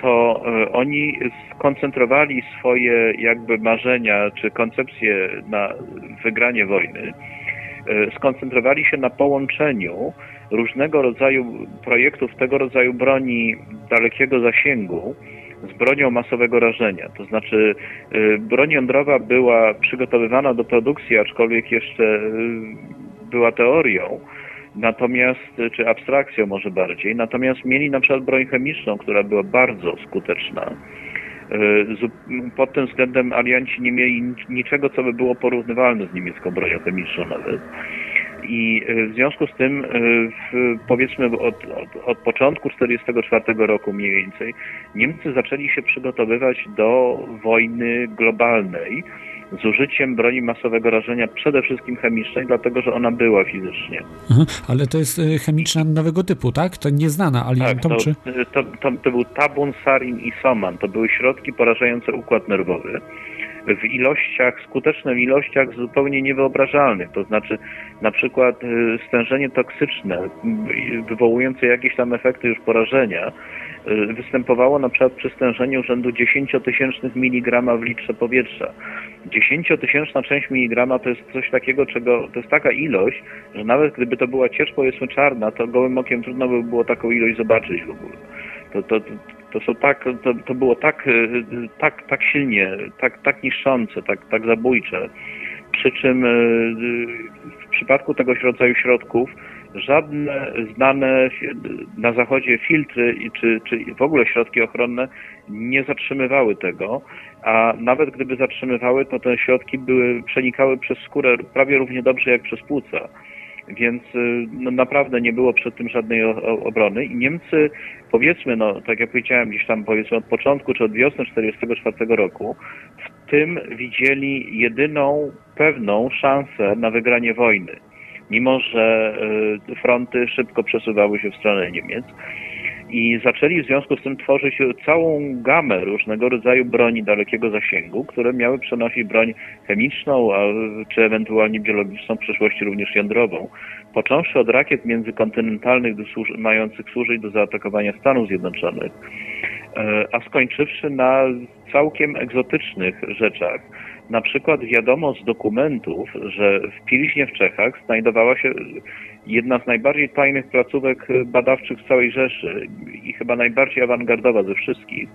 to oni skoncentrowali swoje jakby marzenia czy koncepcje na wygranie wojny, skoncentrowali się na połączeniu różnego rodzaju projektów tego rodzaju broni dalekiego zasięgu z bronią masowego rażenia. To znaczy y, broń jądrowa była przygotowywana do produkcji, aczkolwiek jeszcze y, była teorią, natomiast, czy abstrakcją może bardziej, natomiast mieli na przykład broń chemiczną, która była bardzo skuteczna. Y, pod tym względem alianci nie mieli niczego, co by było porównywalne z niemiecką bronią chemiczną nawet. I e, w związku z tym, e, w, powiedzmy od, od, od początku 1944 roku mniej więcej, Niemcy zaczęli się przygotowywać do wojny globalnej z użyciem broni masowego rażenia, przede wszystkim chemicznej, dlatego że ona była fizycznie. Mhm, ale to jest e, chemiczna nowego typu, tak? To nieznana aliantom, tak, to, czy? To, to, to był tabun, sarin i soman. To były środki porażające układ nerwowy w ilościach, skutecznych ilościach zupełnie niewyobrażalnych. To znaczy na przykład y, stężenie toksyczne wywołujące jakieś tam efekty już porażenia y, występowało na przykład przy stężeniu rzędu 10 tysięcznych miligrama w litrze powietrza. 10 tysięczna część miligrama to jest coś takiego, czego to jest taka ilość, że nawet gdyby to była ciecz powiedzmy czarna, to gołym okiem trudno by było taką ilość zobaczyć w ogóle. To, to, to, są tak, to, to było tak, y, tak, tak silnie, tak, tak niszczące, tak, tak zabójcze. Przy czym w przypadku tego rodzaju środków żadne znane na zachodzie filtry czy, czy w ogóle środki ochronne nie zatrzymywały tego, a nawet gdyby zatrzymywały, to te środki były, przenikały przez skórę prawie równie dobrze jak przez płuca. Więc no, naprawdę nie było przed tym żadnej obrony i Niemcy, powiedzmy, no tak jak powiedziałem, gdzieś tam powiedzmy od początku czy od wiosny 1944 roku, tym widzieli jedyną pewną szansę na wygranie wojny. Mimo, że y, fronty szybko przesuwały się w stronę Niemiec i zaczęli w związku z tym tworzyć całą gamę różnego rodzaju broni dalekiego zasięgu, które miały przenosić broń chemiczną, a, czy ewentualnie biologiczną, w przyszłości również jądrową. Począwszy od rakiet międzykontynentalnych mających służyć do zaatakowania Stanów Zjednoczonych, e, a skończywszy na całkiem egzotycznych rzeczach. Na przykład wiadomo z dokumentów, że w Pilźnie w Czechach znajdowała się jedna z najbardziej tajnych placówek badawczych w całej Rzeszy i chyba najbardziej awangardowa ze wszystkich,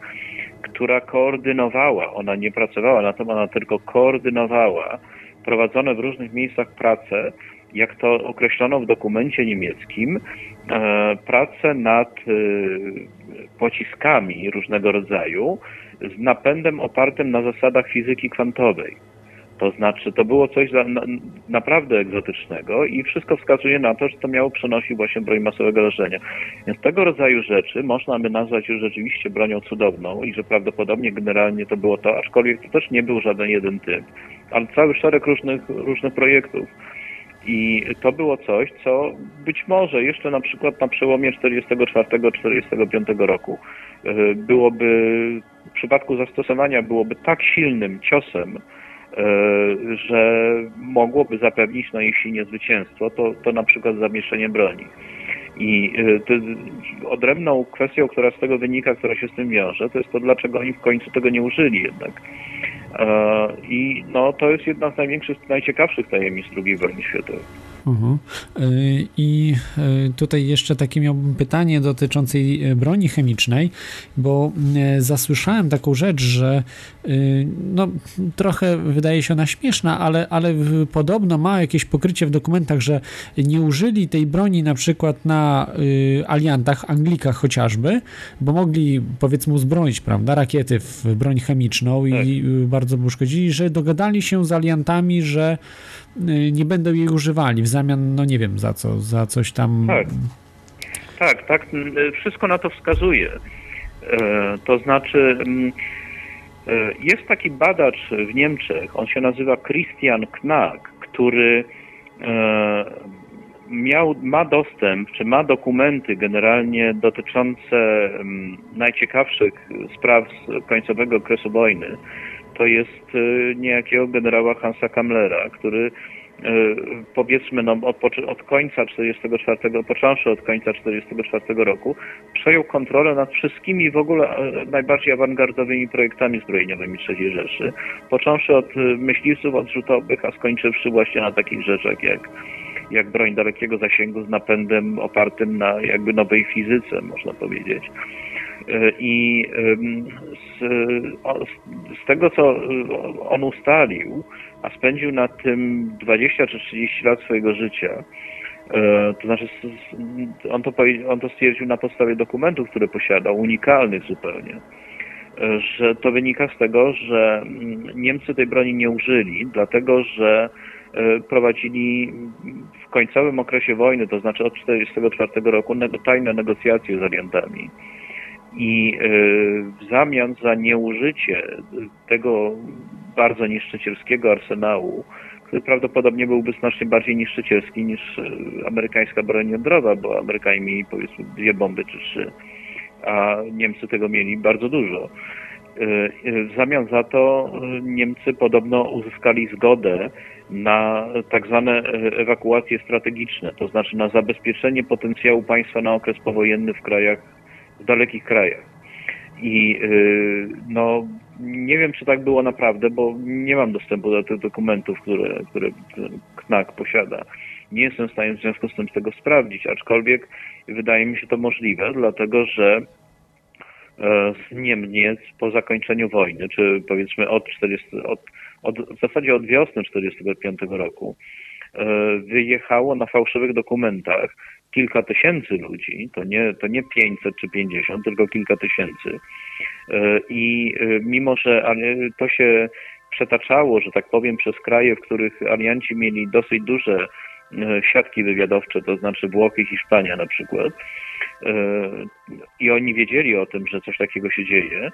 która koordynowała, ona nie pracowała na tym, ona tylko koordynowała prowadzone w różnych miejscach prace, jak to określono w dokumencie niemieckim, e, prace nad e, pociskami różnego rodzaju z napędem opartym na zasadach fizyki kwantowej. To znaczy, to było coś za, na, naprawdę egzotycznego i wszystko wskazuje na to, że to miało przenosić właśnie broń masowego rażenia. Więc tego rodzaju rzeczy można by nazwać już rzeczywiście bronią cudowną i że prawdopodobnie generalnie to było to, aczkolwiek to też nie był żaden jeden typ, ale cały szereg różnych, różnych projektów. I to było coś, co być może jeszcze na przykład na przełomie 44-45 roku e, byłoby, w przypadku zastosowania byłoby tak silnym ciosem, e, że mogłoby zapewnić, no jeśli nie zwycięstwo, to, to na przykład zamieszczenie broni. I e, odrębną kwestią, która z tego wynika, która się z tym wiąże, to jest to, dlaczego oni w końcu tego nie użyli jednak. I no, to jest jedna z największych, najciekawszych tajemnic II wojny światowej. Uh-huh. I y, tutaj jeszcze takie miałbym pytanie dotyczące y, broni chemicznej, bo zasłyszałem taką rzecz, że no, trochę wydaje się ona śmieszna, ale, ale podobno ma jakieś pokrycie w dokumentach, że nie użyli tej broni na przykład na aliantach, Anglikach chociażby, bo mogli powiedzmy uzbroić, prawda, rakiety w broń chemiczną tak. i bardzo by uszkodzili, że dogadali się z aliantami, że nie będą jej używali w zamian, no nie wiem za co, za coś tam. Tak, tak, tak wszystko na to wskazuje. E, to znaczy, e, jest taki badacz w Niemczech, on się nazywa Christian Knack, który miał, ma dostęp, czy ma dokumenty generalnie dotyczące najciekawszych spraw z końcowego okresu wojny to jest e, niejakiego generała Hansa Kamlera, który e, powiedzmy no, od, od końca 44, począwszy od końca 44 roku, przejął kontrolę nad wszystkimi w ogóle e, najbardziej awangardowymi projektami zbrojeniowymi III Rzeszy, począwszy od myśliwców odrzutowych, a skończywszy właśnie na takich rzeczach jak jak broń dalekiego zasięgu z napędem opartym na jakby nowej fizyce, można powiedzieć. E, I z, z tego, co on ustalił, a spędził na tym 20 czy 30 lat swojego życia, e, to znaczy on to, on to stwierdził na podstawie dokumentów, które posiadał, unikalnych zupełnie, e, że to wynika z tego, że Niemcy tej broni nie użyli, dlatego że prowadzili w końcowym okresie wojny, to znaczy od 1944 roku, tajne negocjacje z aliantami i e, w zamian za nieużycie tego bardzo niszczycielskiego arsenału, który prawdopodobnie byłby znacznie bardziej niszczycielski niż e, amerykańska broń jądrowa, bo Amerykanie mieli powiedzmy dwie bomby czy trzy, a Niemcy tego mieli bardzo dużo. E, w zamian za to Niemcy podobno uzyskali zgodę na tak zwane ewakuacje strategiczne, to znaczy na zabezpieczenie potencjału państwa na okres powojenny w krajach w dalekich krajach. I y, no, nie wiem, czy tak było naprawdę, bo nie mam dostępu do tych dokumentów, które, które KNAK posiada. Nie jestem w stanie w związku z tym tego sprawdzić, aczkolwiek wydaje mi się to możliwe, dlatego że e, z Niemiec po zakończeniu wojny, czy powiedzmy od 40, od, od, w zasadzie od wiosny 1945 roku, e, wyjechało na fałszywych dokumentach kilka tysięcy ludzi, to nie, to nie 500 czy 50, tylko kilka tysięcy. E, I e, mimo, że to się przetaczało, że tak powiem, przez kraje, w których alianci mieli dosyć duże e, siatki wywiadowcze, to znaczy Włochy, Hiszpania na przykład, i oni wiedzieli o tym, że coś takiego się dzieje,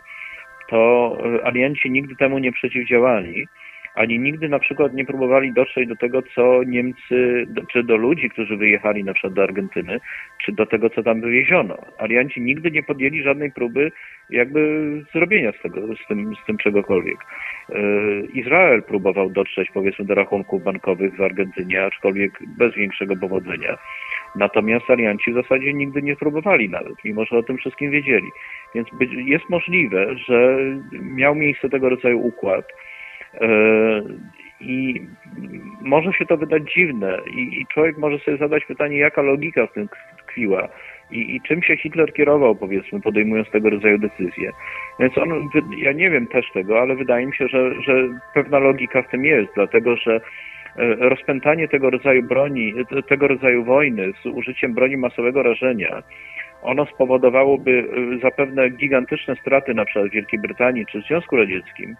to alianci nigdy temu nie przeciwdziałali ani nigdy na przykład nie próbowali dotrzeć do tego, co Niemcy, czy do ludzi, którzy wyjechali na przykład do Argentyny, czy do tego, co tam wywieziono. Alianci nigdy nie podjęli żadnej próby jakby zrobienia z tego, z tym, z tym czegokolwiek. E, Izrael próbował dotrzeć powiedzmy do rachunków bankowych w Argentynie, aczkolwiek bez większego powodzenia. Natomiast alianci w zasadzie nigdy nie próbowali nawet, mimo że o tym wszystkim wiedzieli. Więc jest możliwe, że miał miejsce tego rodzaju układ, I może się to wydać dziwne i, człowiek może sobie zadać pytanie, jaka logika w tym tkwiła i, i, czym się Hitler kierował, powiedzmy, podejmując tego rodzaju decyzje. Więc on, ja nie wiem też tego, ale wydaje mi się, że, że pewna logika w tym jest, dlatego że e, rozpętanie tego rodzaju broni, tego rodzaju wojny z użyciem broni masowego rażenia, ono spowodowałoby e, zapewne gigantyczne straty na przykład w Wielkiej Brytanii czy w Związku Radzieckim,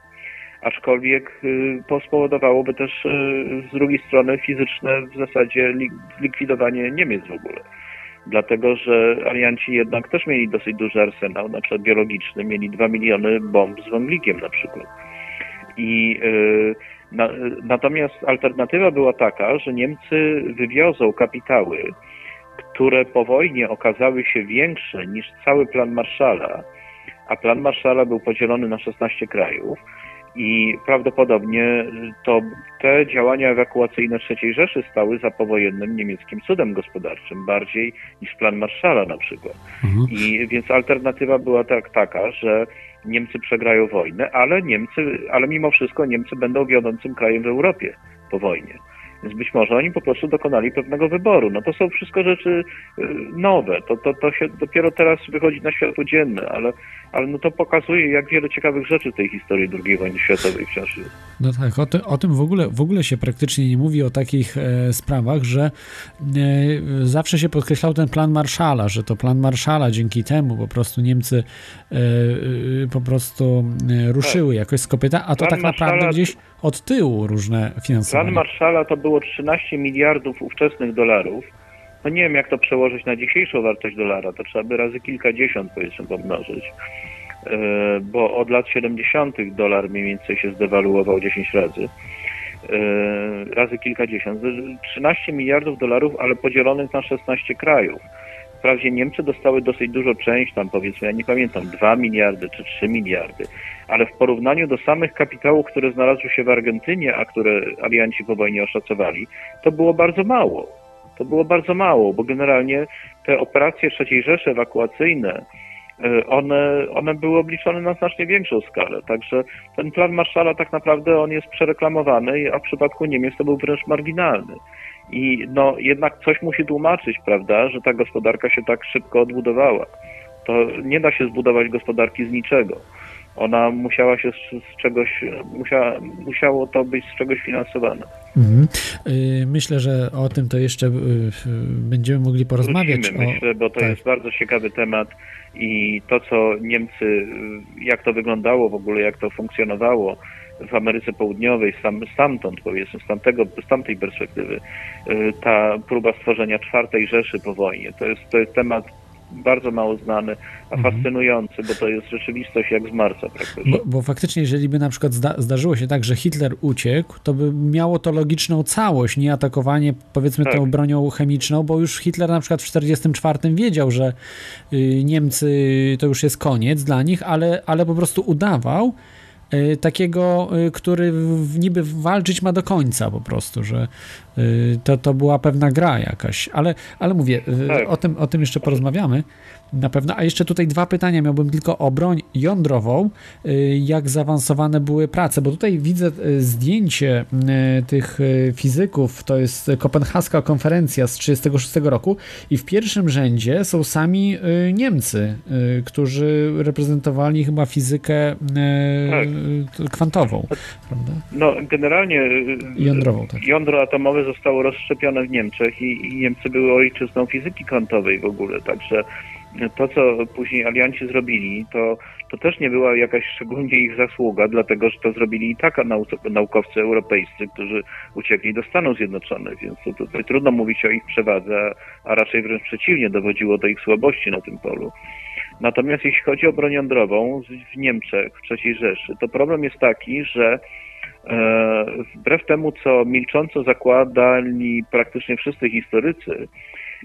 aczkolwiek y, spowodowałoby też y, z drugiej strony fizyczne w zasadzie zlikwidowanie Niemiec w ogóle. Dlatego, że alianci jednak też mieli dosyć duży arsenał, na przykład biologiczny, mieli 2 miliony bomb z węglikiem na przykład. I y, na, natomiast alternatywa była taka, że Niemcy wywiozą kapitały, które po wojnie okazały się większe niż cały plan Marszala, a plan Marszala był podzielony na 16 krajów, i prawdopodobnie to te działania ewakuacyjne III Rzeszy stały za powojennym niemieckim cudem gospodarczym, bardziej niż plan Marszala na przykład. Mhm. I więc alternatywa była tak, taka, że Niemcy przegrają wojnę, ale Niemcy, ale mimo wszystko Niemcy będą wiodącym krajem w Europie po wojnie. Więc być może oni po prostu dokonali pewnego wyboru. No to są wszystko rzeczy y, nowe. To, to, to się dopiero teraz wychodzi na światło dzienne, ale, ale no to pokazuje, jak wiele ciekawych rzeczy tej historii II wojny światowej wciąż jest. No tak, o, ty, o tym w ogóle, w ogóle się praktycznie nie mówi o takich e, sprawach, że e, zawsze się podkreślał ten plan Marszala, że to plan Marszala dzięki temu po prostu Niemcy e, e po prostu e, ruszyły tak. jakoś z kopyta, a to plan tak naprawdę Marszala... gdzieś od tyłu różne finansowanie. Plan Marszala to było 13 miliardów ówczesnych dolarów. No nie wiem, jak to przełożyć na dzisiejszą wartość dolara. To trzeba by razy kilkadziesiąt, powiedzmy, pomnożyć. E, bo od lat 70. dolar mniej więcej się zdewaluował 10 razy. E, razy kilkadziesiąt. 13 miliardów dolarów, ale podzielonych na 16 krajów. Wprawdzie Niemcy dostały dosyć dużo część, tam powiedzmy, ja nie pamiętam, 2 miliardy czy 3 miliardy, ale w porównaniu do samych kapitałów, które znalazły się w Argentynie, a które alianci po wojnie oszacowali, to było bardzo mało. To było bardzo mało, bo generalnie te operacje III Rzeszy ewakuacyjne, e, one, one były obliczone na znacznie większą skalę. Także ten plan Marszala tak naprawdę on jest przereklamowany, a w przypadku Niemiec to był wręcz marginalny. I no jednak coś musi tłumaczyć, prawda, że ta gospodarka się tak szybko odbudowała. To nie da się zbudować gospodarki z niczego. Ona musiała się z, czegoś, musiała, musiało to być z czegoś finansowane. Mhm. Y, myślę, że o tym to jeszcze y, będziemy mogli porozmawiać. Wrócimy, o... Myślę, bo to tak. jest bardzo ciekawy temat i to, co Niemcy, jak to wyglądało w ogóle, jak to funkcjonowało, w Ameryce Południowej, sam, stamtąd powiedzmy, z, tamtego, z tamtej perspektywy, y, ta próba stworzenia czwartej Rzeszy po wojnie, to jest, to jest temat bardzo mało znany, a mhm. fascynujący, bo to jest rzeczywistość jak z Marsa praktycznie. Bo, bo faktycznie, jeżeli by na przykład zda zdarzyło się tak, że Hitler uciekł, to by miało to logiczną całość, nie atakowanie powiedzmy tak. tą bronią chemiczną, bo już Hitler na przykład w 1944 wiedział, że y, Niemcy to już jest koniec dla nich, ale, ale po prostu udawał, Y, takiego, y, który niby walczyć ma do końca po prostu, że y, to, to była pewna gra jakaś. Ale, ale mówię, tak. o, tym, o tym jeszcze porozmawiamy. Na pewno. A jeszcze tutaj dwa pytania miałbym tylko o broń jądrową. Y, jak zaawansowane były prace? Bo tutaj widzę y, zdjęcie y, tych fizyków. To jest kopenhaska konferencja z 1936 roku i w pierwszym rzędzie są sami Niemcy, którzy reprezentowali chyba fizykę tak. kwantową. Prawda? No, generalnie jądrową, tak. jądro atomowe zostało rozszczepione w Niemczech i, i Niemcy były ojczyzną fizyki kwantowej w ogóle, także to, co później alianci zrobili, to, to też nie była jakaś szczególnie ich zasługa, dlatego że to zrobili i tak naukowcy europejscy, którzy uciekli do Stanów Zjednoczonych, więc to, tutaj trudno mówić o ich przewadze, a raczej wręcz przeciwnie, dowodziło do ich słabości na tym polu. Natomiast jeśli chodzi o broń jądrową w Niemczech, w III Rzeszy, to problem jest taki, że wbrew temu, co milcząco zakładali praktycznie wszyscy historycy,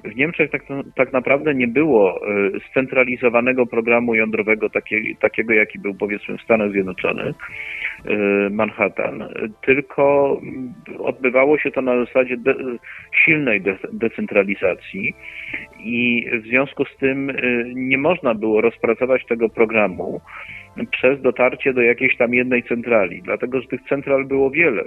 w Niemczech tak, tak naprawdę nie było e, scentralizowanego programu jądrowego takie, takiego, jaki był powiedzmy w Stanach Zjednoczonych, e, Manhattan, tylko odbywało się to na zasadzie de, silnej de, decentralizacji i w związku z tym e, nie można było rozpracować tego programu przez dotarcie do jakiejś tam jednej centrali, dlatego że tych central było wiele.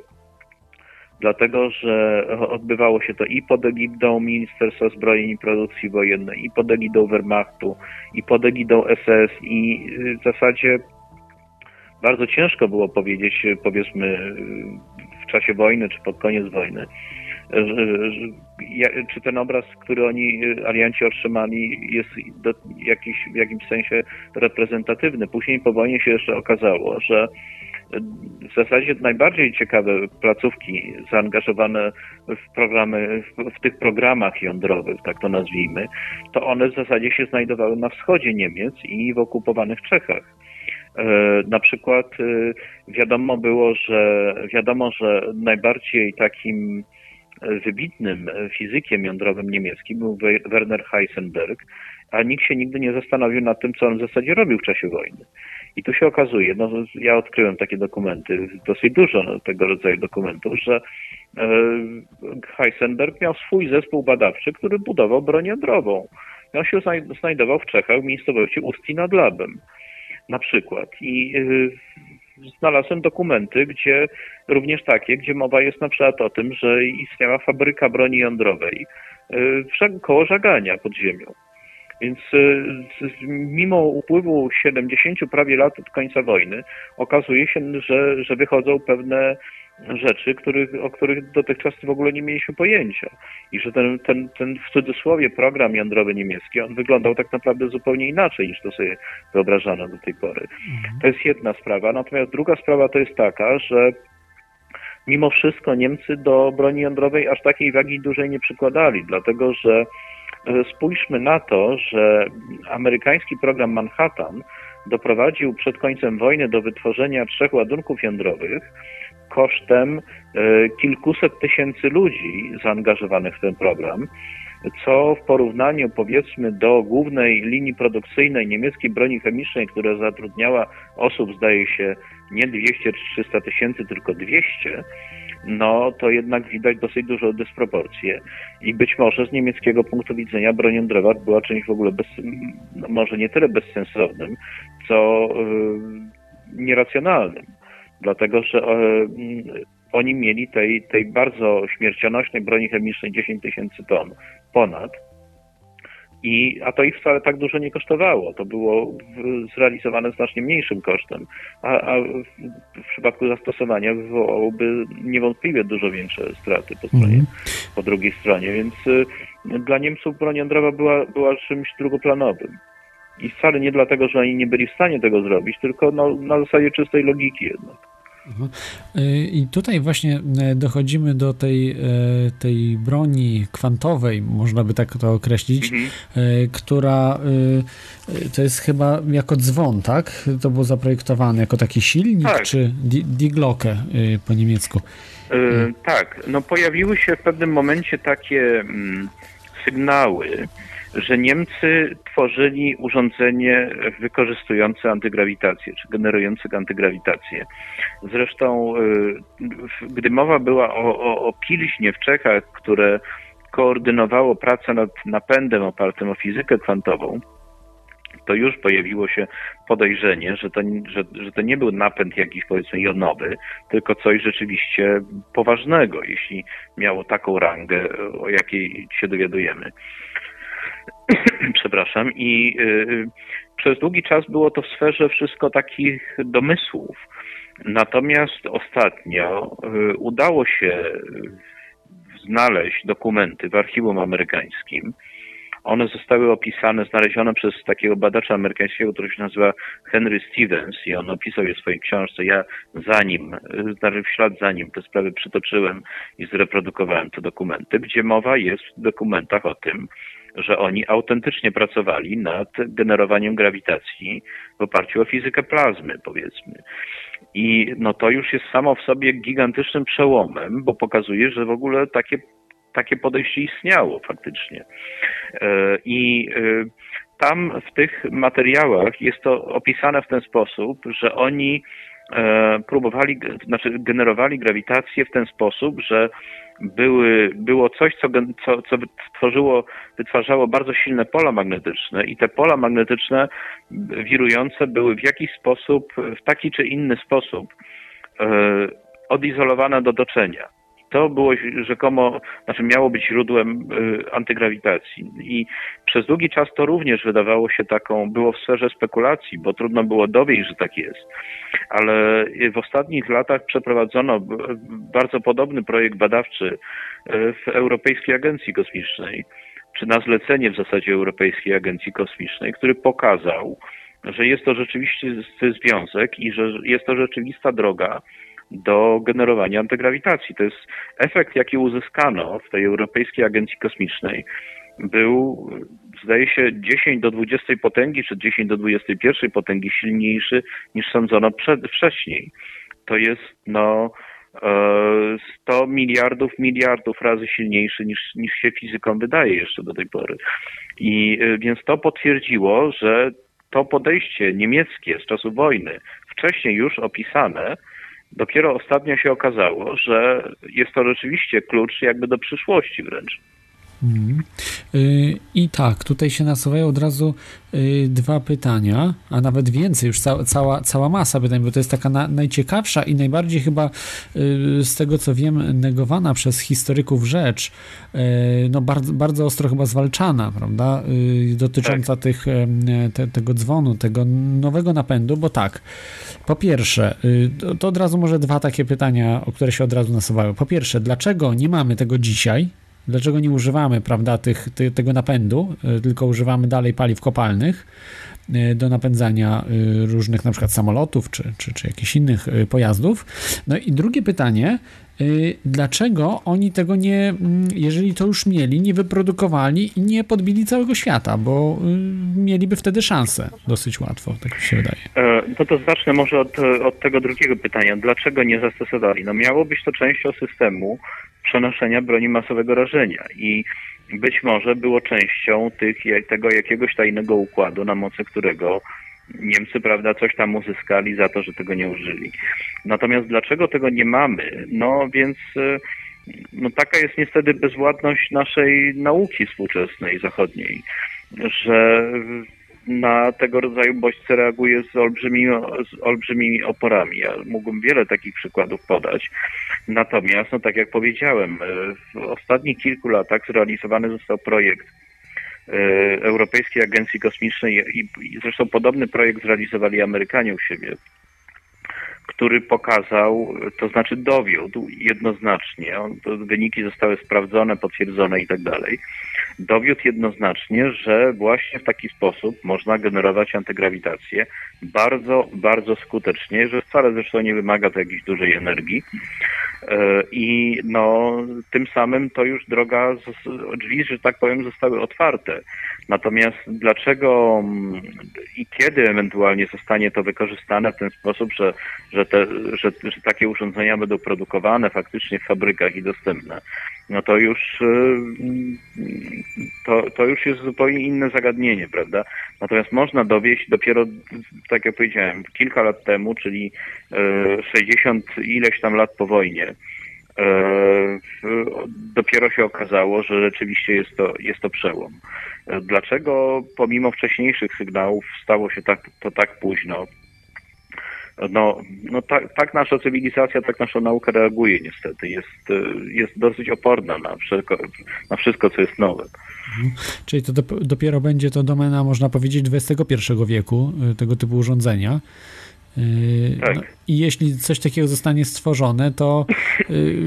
Dlatego że odbywało się to i pod egidą Ministerstwa Zbrojeń i Produkcji Wojennej, i pod egidą Wehrmachtu, i pod egidą SS i w zasadzie bardzo ciężko było powiedzieć, powiedzmy, w czasie wojny czy pod koniec wojny, czy ten obraz, który oni, alianci otrzymali, jest do, jakiś, w jakimś sensie reprezentatywny. Później po wojnie się jeszcze okazało, że w zasadzie najbardziej ciekawe placówki zaangażowane w programy, w, tych programach jądrowych, tak to nazwijmy, to one w zasadzie się znajdowały na wschodzie Niemiec i w okupowanych Czechach. E, na przykład e, wiadomo było, że wiadomo, że najbardziej takim wybitnym fizykiem jądrowym niemieckim był Werner Heisenberg, a nikt się nigdy nie zastanowił nad tym, co on w zasadzie robił w czasie wojny. I tu się okazuje, no ja odkryłem takie dokumenty, dosyć dużo tego rodzaju dokumentów, że e, Heisenberg miał swój zespół badawczy, który budował broń jądrową. I on się znajdował w Czechach w miejscowości Usti nad Labem na przykład. I e, znalazłem dokumenty, gdzie również takie, gdzie mowa jest na przykład o tym, że istniała fabryka broni jądrowej e, koło Żagania pod ziemią. Więc y, mimo upływu 70 prawie lat od końca wojny okazuje się, że, że wychodzą pewne rzeczy, których, o których dotychczas w ogóle nie mieliśmy pojęcia. I że ten, ten, ten w cudzysłowie program jądrowy niemiecki, on wyglądał tak naprawdę zupełnie inaczej niż to sobie wyobrażano do tej pory. Mhm. To jest jedna sprawa. Natomiast druga sprawa to jest taka, że mimo wszystko Niemcy do broni jądrowej aż takiej wagi dużej nie przykładali, dlatego że Spójrzmy na to, że amerykański program Manhattan doprowadził przed końcem wojny do wytworzenia trzech ładunków jądrowych kosztem e, kilkuset tysięcy ludzi zaangażowanych w ten program, co w porównaniu powiedzmy do głównej linii produkcyjnej niemieckiej broni chemicznej, która zatrudniała osób zdaje się nie 200 czy 300 tysięcy, tylko 200, no to jednak widać dosyć dużą dysproporcję. I być może z niemieckiego punktu widzenia broń jądrowa była czymś w ogóle bez, no może nie tyle bezsensownym, co yy, nieracjonalnym. Dlatego, że yy, oni mieli tej, tej bardzo śmiercionośnej broni chemicznej 10 tysięcy ton ponad, i, a to ich wcale tak dużo nie kosztowało. To było zrealizowane znacznie mniejszym kosztem, a, a w, przypadku zastosowania wywołałoby niewątpliwie dużo większe straty po stronie, mm. po drugiej stronie, więc y, dla Niemców broń jądrowa była, była czymś drugoplanowym. I wcale nie dlatego, że oni nie byli w stanie tego zrobić, tylko no, na zasadzie czystej logiki jednak. Y, I tutaj właśnie e, dochodzimy do tej, e, tej broni kwantowej, można by tak to określić, mhm. E, która to jest chyba jako dzwon, tak? To było zaprojektowane jako taki silnik, tak. czy Die Glocke po niemiecku? Yy, tak, no pojawiły się w pewnym momencie takie mm, sygnały, że Niemcy tworzyli urządzenie wykorzystujące antygrawitację, czy generujące antygrawitację. Zresztą, y, gdy mowa była o, o, o Pilśnie w Czechach, które koordynowało pracę nad napędem opartym o fizykę kwantową, to już pojawiło się podejrzenie, że to, że, że to nie był napęd jakiś powiedzmy jonowy, tylko coś rzeczywiście poważnego, jeśli miało taką rangę, o jakiej się dowiadujemy. Przepraszam. I y, przez długi czas było to w sferze wszystko takich domysłów. Natomiast ostatnio y, udało się znaleźć dokumenty w archiwum amerykańskim One zostały opisane, znalezione przez takiego badacza amerykańskiego, który się nazywa Henry Stevens i on opisał je w swojej książce. Ja za nim, znaczy w ślad za nim te sprawy przytoczyłem i zreprodukowałem te dokumenty, gdzie mowa jest w dokumentach o tym, że oni autentycznie pracowali nad generowaniem grawitacji w oparciu o fizykę plazmy, powiedzmy. I no to już jest samo w sobie gigantycznym przełomem, bo pokazuje, że w ogóle takie, takie podejście istniało faktycznie. E, I e, tam w tych materiałach jest to opisane w ten sposób, że oni e, próbowali, znaczy generowali grawitację w ten sposób, że były, było coś, co, co, co tworzyło, wytwarzało bardzo silne pola magnetyczne i te pola magnetyczne wirujące były w jakiś sposób, w taki czy inny sposób e, odizolowane do doczenia to było rzekomo, znaczy miało być źródłem y, antygrawitacji. I przez długi czas to również wydawało się taką, było w sferze spekulacji, bo trudno było dowieść, że tak jest. Ale w ostatnich latach przeprowadzono bardzo podobny projekt badawczy y, w Europejskiej Agencji Kosmicznej, czy na zlecenie w zasadzie Europejskiej Agencji Kosmicznej, który pokazał, że jest to rzeczywiście związek i że jest to rzeczywista droga do generowania antygrawitacji. To jest efekt, jaki uzyskano w tej Europejskiej Agencji Kosmicznej. Był, zdaje się, 10 do 20 potęgi, czy 10 do 21 potęgi silniejszy niż sądzono przed, wcześniej. To jest, no, 100 e, miliardów, miliardów razy silniejszy niż, niż się fizykom wydaje jeszcze do tej pory. I e, więc to potwierdziło, że to podejście niemieckie z czasu wojny, wcześniej już opisane, Dopiero ostatnio się okazało, że jest to rzeczywiście klucz jakby do przyszłości wręcz. Mm. I tak, tutaj się nasuwają od razu y, dwa pytania, a nawet więcej, już ca cała, cała masa pytań, bo to jest taka na, najciekawsza i najbardziej chyba y, z tego co wiem, negowana przez historyków rzecz, no bardzo, bardzo ostro chyba zwalczana, prawda, dotycząca tak. tych, te, tego dzwonu, tego nowego napędu, bo tak, po pierwsze, to, to od razu może dwa takie pytania, o które się od razu nasuwają. Po pierwsze, dlaczego nie mamy tego dzisiaj? Dlaczego nie używamy prawda, tych, ty, tego napędu, e, tylko używamy dalej paliw kopalnych e, do napędzania e, różnych na przykład samolotów czy, czy, czy jakichś innych pojazdów? No i drugie pytanie, dlaczego oni tego nie, mm, jeżeli to już mieli, nie wyprodukowali i nie podbili całego świata, bo mieliby wtedy szansę dosyć łatwo, tak mi się wydaje. No to zacznę może od, od tego drugiego pytania. Dlaczego nie zastosowali? No miało być to częścią systemu, przenoszenia broni masowego rażenia i być może było częścią tych, tego jakiegoś tajnego układu, na mocy którego Niemcy, prawda, coś tam uzyskali za to, że tego nie użyli. Natomiast dlaczego tego nie mamy? No więc e, no, taka jest niestety bezwładność naszej nauki współczesnej, zachodniej, że na tego rodzaju bodźce reaguje z olbrzymimi, z olbrzymimi oporami. Ja mógłbym wiele takich przykładów podać. Natomiast, no tak jak powiedziałem, e, w ostatnich kilku latach zrealizowany został projekt e, Europejskiej Agencji Kosmicznej i, i zresztą podobny projekt zrealizowali Amerykanie u siebie który pokazał, to znaczy dowiódł jednoznacznie, wyniki zostały sprawdzone, potwierdzone i tak dalej, dowiódł jednoznacznie, że właśnie w taki sposób można generować antygrawitację bardzo, bardzo skutecznie, że wcale zresztą nie wymaga to jakiejś dużej energii i no tym samym to już droga, drzwi, że tak powiem, zostały otwarte. Natomiast dlaczego mm, i kiedy ewentualnie zostanie to wykorzystane w ten sposób, że, że, te, że, że takie urządzenia będą produkowane faktycznie w fabrykach i dostępne, no to już y, to, to już jest zupełnie inne zagadnienie, prawda? Natomiast można dowieść dopiero, tak jak powiedziałem, kilka lat temu, czyli 60 y, ileś tam lat po wojnie, y, dopiero się okazało, że rzeczywiście jest to, jest to przełom. Dlaczego pomimo wcześniejszych sygnałów stało się tak, to tak późno? No, no tak, tak nasza cywilizacja, tak nasza nauka reaguje niestety. Jest, jest dosyć oporna na wszystko, na wszystko co jest nowe. Mhm. Czyli to dopiero będzie to domena, można powiedzieć, XXI wieku, y, tego typu urządzenia. Tak. No, I jeśli coś takiego zostanie stworzone, to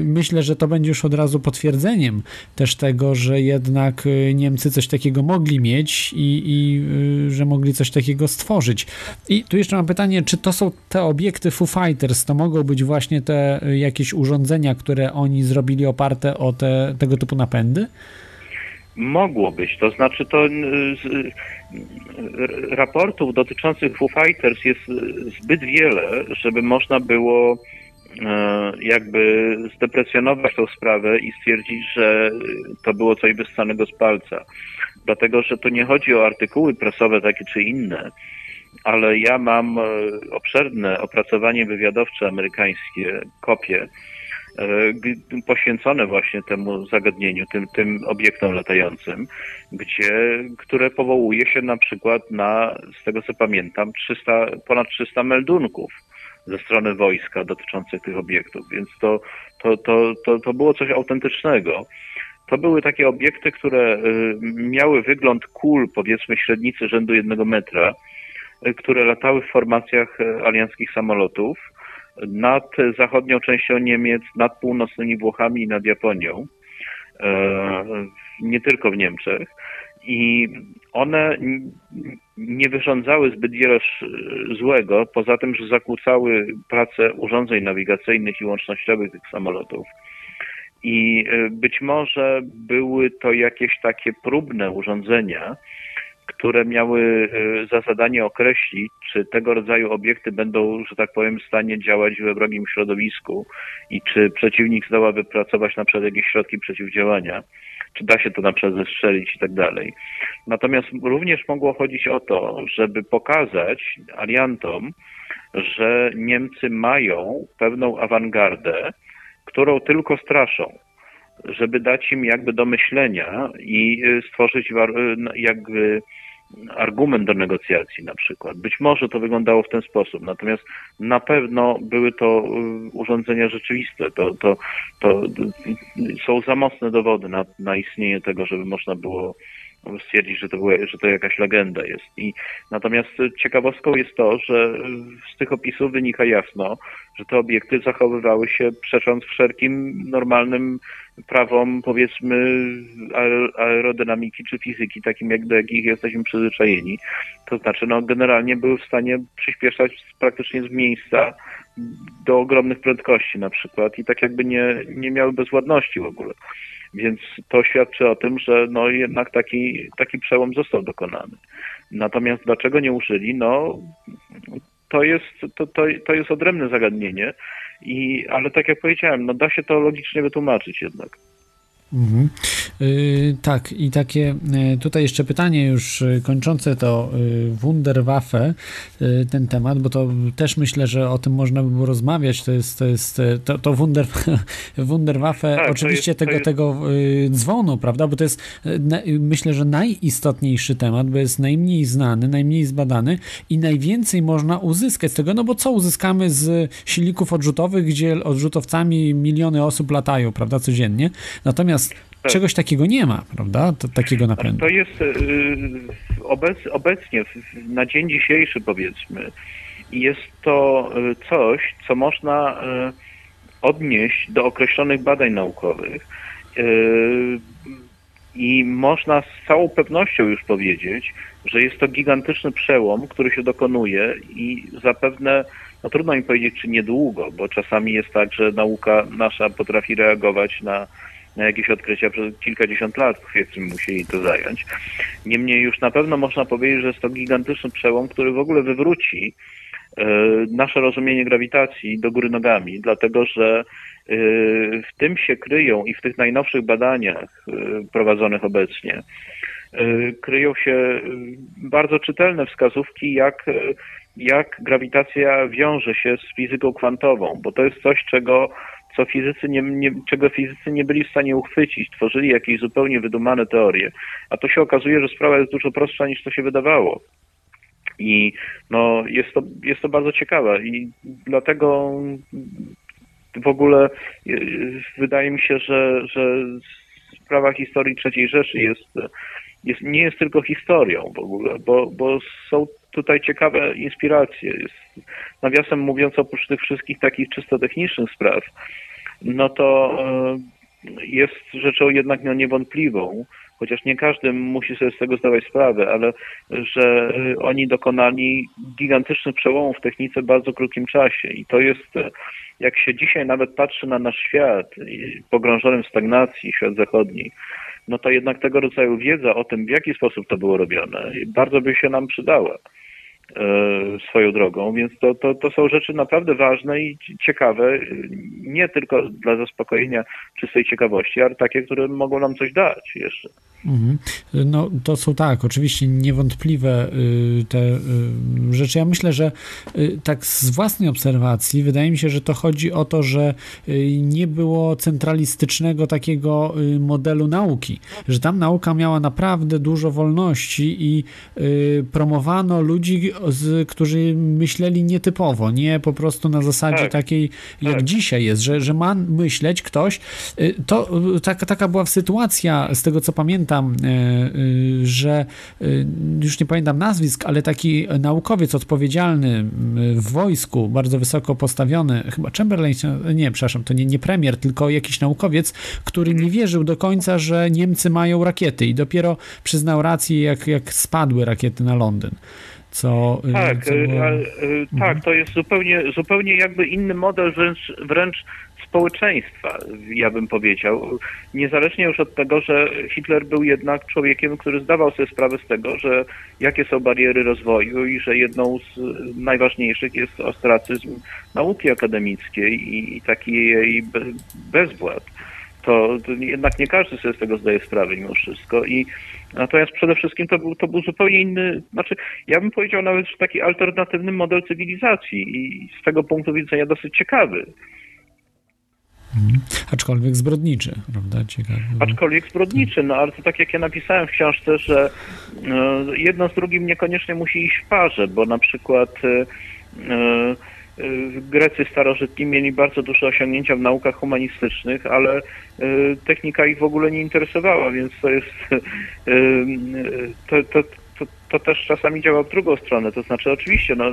myślę, że to będzie już od razu potwierdzeniem też tego, że jednak Niemcy coś takiego mogli mieć i, i że mogli coś takiego stworzyć. I tu jeszcze mam pytanie, czy to są te obiekty Foo Fighters, to mogą być właśnie te jakieś urządzenia, które oni zrobili oparte o te, tego typu napędy? Mogło być, to znaczy to z, raportów dotyczących Foo Fighters jest zbyt wiele, żeby można było e, jakby zdeprecjonować tą sprawę i stwierdzić, że to było coś wyssanego z palca. Dlatego, że to nie chodzi o artykuły prasowe takie czy inne, ale ja mam e, obszerne opracowanie wywiadowcze amerykańskie, kopie, poświęcone właśnie temu zagadnieniu, tym, tym obiektom latającym, gdzie, które powołuje się na przykład na, z tego co pamiętam, 300, ponad 300 meldunków ze strony wojska dotyczących tych obiektów, więc to, to, to, to, to było coś autentycznego. To były takie obiekty, które e, miały wygląd kul, powiedzmy średnicy rzędu jednego metra, e, które latały w formacjach alianckich samolotów nad zachodnią częścią Niemiec, nad północnymi Włochami i nad Japonią, e, nie tylko w Niemczech. I one nie wyrządzały zbyt wiele złego, poza tym, że zakłócały pracę urządzeń nawigacyjnych i łącznościowych tych samolotów. I e, być może były to jakieś takie próbne urządzenia, które miały e, za zadanie określić, czy tego rodzaju obiekty będą, że tak powiem, w stanie działać we wrogim środowisku i czy przeciwnik zdoła wypracować na przykład jakieś środki przeciwdziałania, czy da się to na przykład zestrzelić i tak dalej. Natomiast również mogło chodzić o to, żeby pokazać aliantom, że Niemcy mają pewną awangardę, którą tylko straszą żeby dać im jakby do myślenia i y, stworzyć y, jakby argument do negocjacji na przykład. Być może to wyglądało w ten sposób, natomiast na pewno były to y, urządzenia rzeczywiste. To, to, to są za mocne dowody na, na istnienie tego, żeby można było stwierdzić, że to, była, że to jakaś legenda jest. I natomiast ciekawostką jest to, że z tych opisów wynika jasno, że te obiekty zachowywały się przecząc wszelkim normalnym prawom, powiedzmy, aerodynamiki czy fizyki, takim jak do jakich jesteśmy przyzwyczajeni. To znaczy, no, generalnie były w stanie przyspieszać praktycznie z miejsca do ogromnych prędkości na przykład i tak jakby nie, nie miały bezładności w ogóle. Więc to świadczy o tym, że no jednak taki, taki przełom został dokonany. Natomiast dlaczego nie użyli? No to jest, to, to, to jest odrębne zagadnienie, i, ale tak jak powiedziałem, no da się to logicznie wytłumaczyć jednak. Mhm. Yy, tak, i takie yy, tutaj jeszcze pytanie już yy, kończące to yy, Wunderwaffe, ten temat, bo to też myślę, że o tym można by było rozmawiać. To jest to, jest, to, to Wunder, Wunderwaffe, tak, oczywiście jest, tego, jest... tego dzwonu, prawda? Bo to jest myślę, że najistotniejszy temat, bo jest najmniej znany, najmniej zbadany i najwięcej można uzyskać z tego, no bo co uzyskamy z silników odrzutowych, gdzie odrzutowcami miliony osób latają, prawda, codziennie. Natomiast tak. czegoś takiego nie ma, prawda? To, takiego napędu. To jest y, obec, obecnie, na dzień dzisiejszy powiedzmy, jest to y, coś, co można y, odnieść do określonych badań naukowych i można z całą pewnością już powiedzieć, że jest to gigantyczny przełom, który się dokonuje i zapewne, no trudno mi powiedzieć, czy niedługo, bo czasami jest tak, że nauka nasza potrafi reagować na na jakieś odkrycia przez kilkadziesiąt lat, powiedzmy, musieli to zająć. Niemniej już na pewno można powiedzieć, że jest to gigantyczny przełom, który w ogóle wywróci e, nasze rozumienie grawitacji do góry nogami, dlatego że e, w tym się kryją i w tych najnowszych badaniach e, prowadzonych obecnie kryją się bardzo czytelne wskazówki, jak, jak grawitacja wiąże się z fizyką kwantową, bo to jest coś, czego co fizycy nie, nie, czego fizycy nie byli w stanie uchwycić, tworzyli jakieś zupełnie wydumane teorie, a to się okazuje, że sprawa jest dużo prostsza niż to się wydawało. I no, jest, to, jest to bardzo ciekawe i dlatego w ogóle e, wydaje mi się, że, że sprawa historii III Rzeszy jest, jest, nie jest tylko historią w ogóle, bo, bo są tutaj ciekawe inspiracje. Jest nawiasem mówiąc, oprócz tych wszystkich takich czysto technicznych spraw, no to e, jest rzeczą jednak no, niewątpliwą, chociaż nie każdy musi sobie z tego zdawać sprawę, ale że oni dokonali gigantycznych przełomów w technice w bardzo krótkim czasie i to jest, jak się dzisiaj nawet patrzy na nasz świat, pogrążony w stagnacji, świat zachodni, no to jednak tego rodzaju wiedza o tym, w jaki sposób to było robione, bardzo by się nam przydała. E, swoją drogą, więc to, to, to są rzeczy naprawdę ważne i ciekawe, nie tylko dla zaspokojenia czystej ciekawości, ale takie, które mogą nam coś dać jeszcze. Mhm. No to są tak, oczywiście niewątpliwe y, te y, rzeczy. Ja myślę, że y, tak z własnej obserwacji wydaje mi się, że to chodzi o to, że nie było centralistycznego takiego modelu nauki, że tam nauka miała naprawdę dużo wolności i promowano ludzi, którzy myśleli nietypowo, nie po prostu na zasadzie tak, takiej, jak tak. dzisiaj jest, że, że ma myśleć ktoś. To taka, taka była sytuacja, z tego co pamiętam, e, że już nie pamiętam nazwisk, ale taki naukowiec odpowiedzialny w wojsku, bardzo wysoko postawiony, chyba Chamberlain, nie, przepraszam, to nie, nie premier, tylko jakiś naukowiec, który nie wierzył do końca, że Niemcy mają rakiety i dopiero przyznał rację, jak, jak spadły rakiety na Londyn. Co, tak, co było... tak, mhm. to jest zupełnie, zupełnie jakby inny model, wręcz, wręcz społeczeństwa, ja bym powiedział. Niezależnie już od tego, że Hitler był jednak człowiekiem, który zdawał sobie sprawę z tego, że jakie są bariery rozwoju i że jedną z najważniejszych jest ostracyzm nauki akademickiej i taki jej bezwład. To, to jednak nie każdy sobie z tego zdaje sprawę mimo wszystko i Natomiast przede wszystkim to był, to był zupełnie inny, znaczy ja bym powiedział nawet, że taki alternatywny model cywilizacji i z tego punktu widzenia dosyć ciekawy. Mhm. Aczkolwiek zbrodniczy, prawda? Ciekawe. Aczkolwiek zbrodniczy, no ale to tak jak ja napisałem w książce, że e, jedno z drugim niekoniecznie musi iść w parze, bo na przykład e, e, Grecy starożytni mieli bardzo duże osiągnięcia w naukach humanistycznych, ale technika ich w ogóle nie interesowała, więc to jest to, to, to, to, też czasami działa w drugą stronę. To znaczy, oczywiście, no,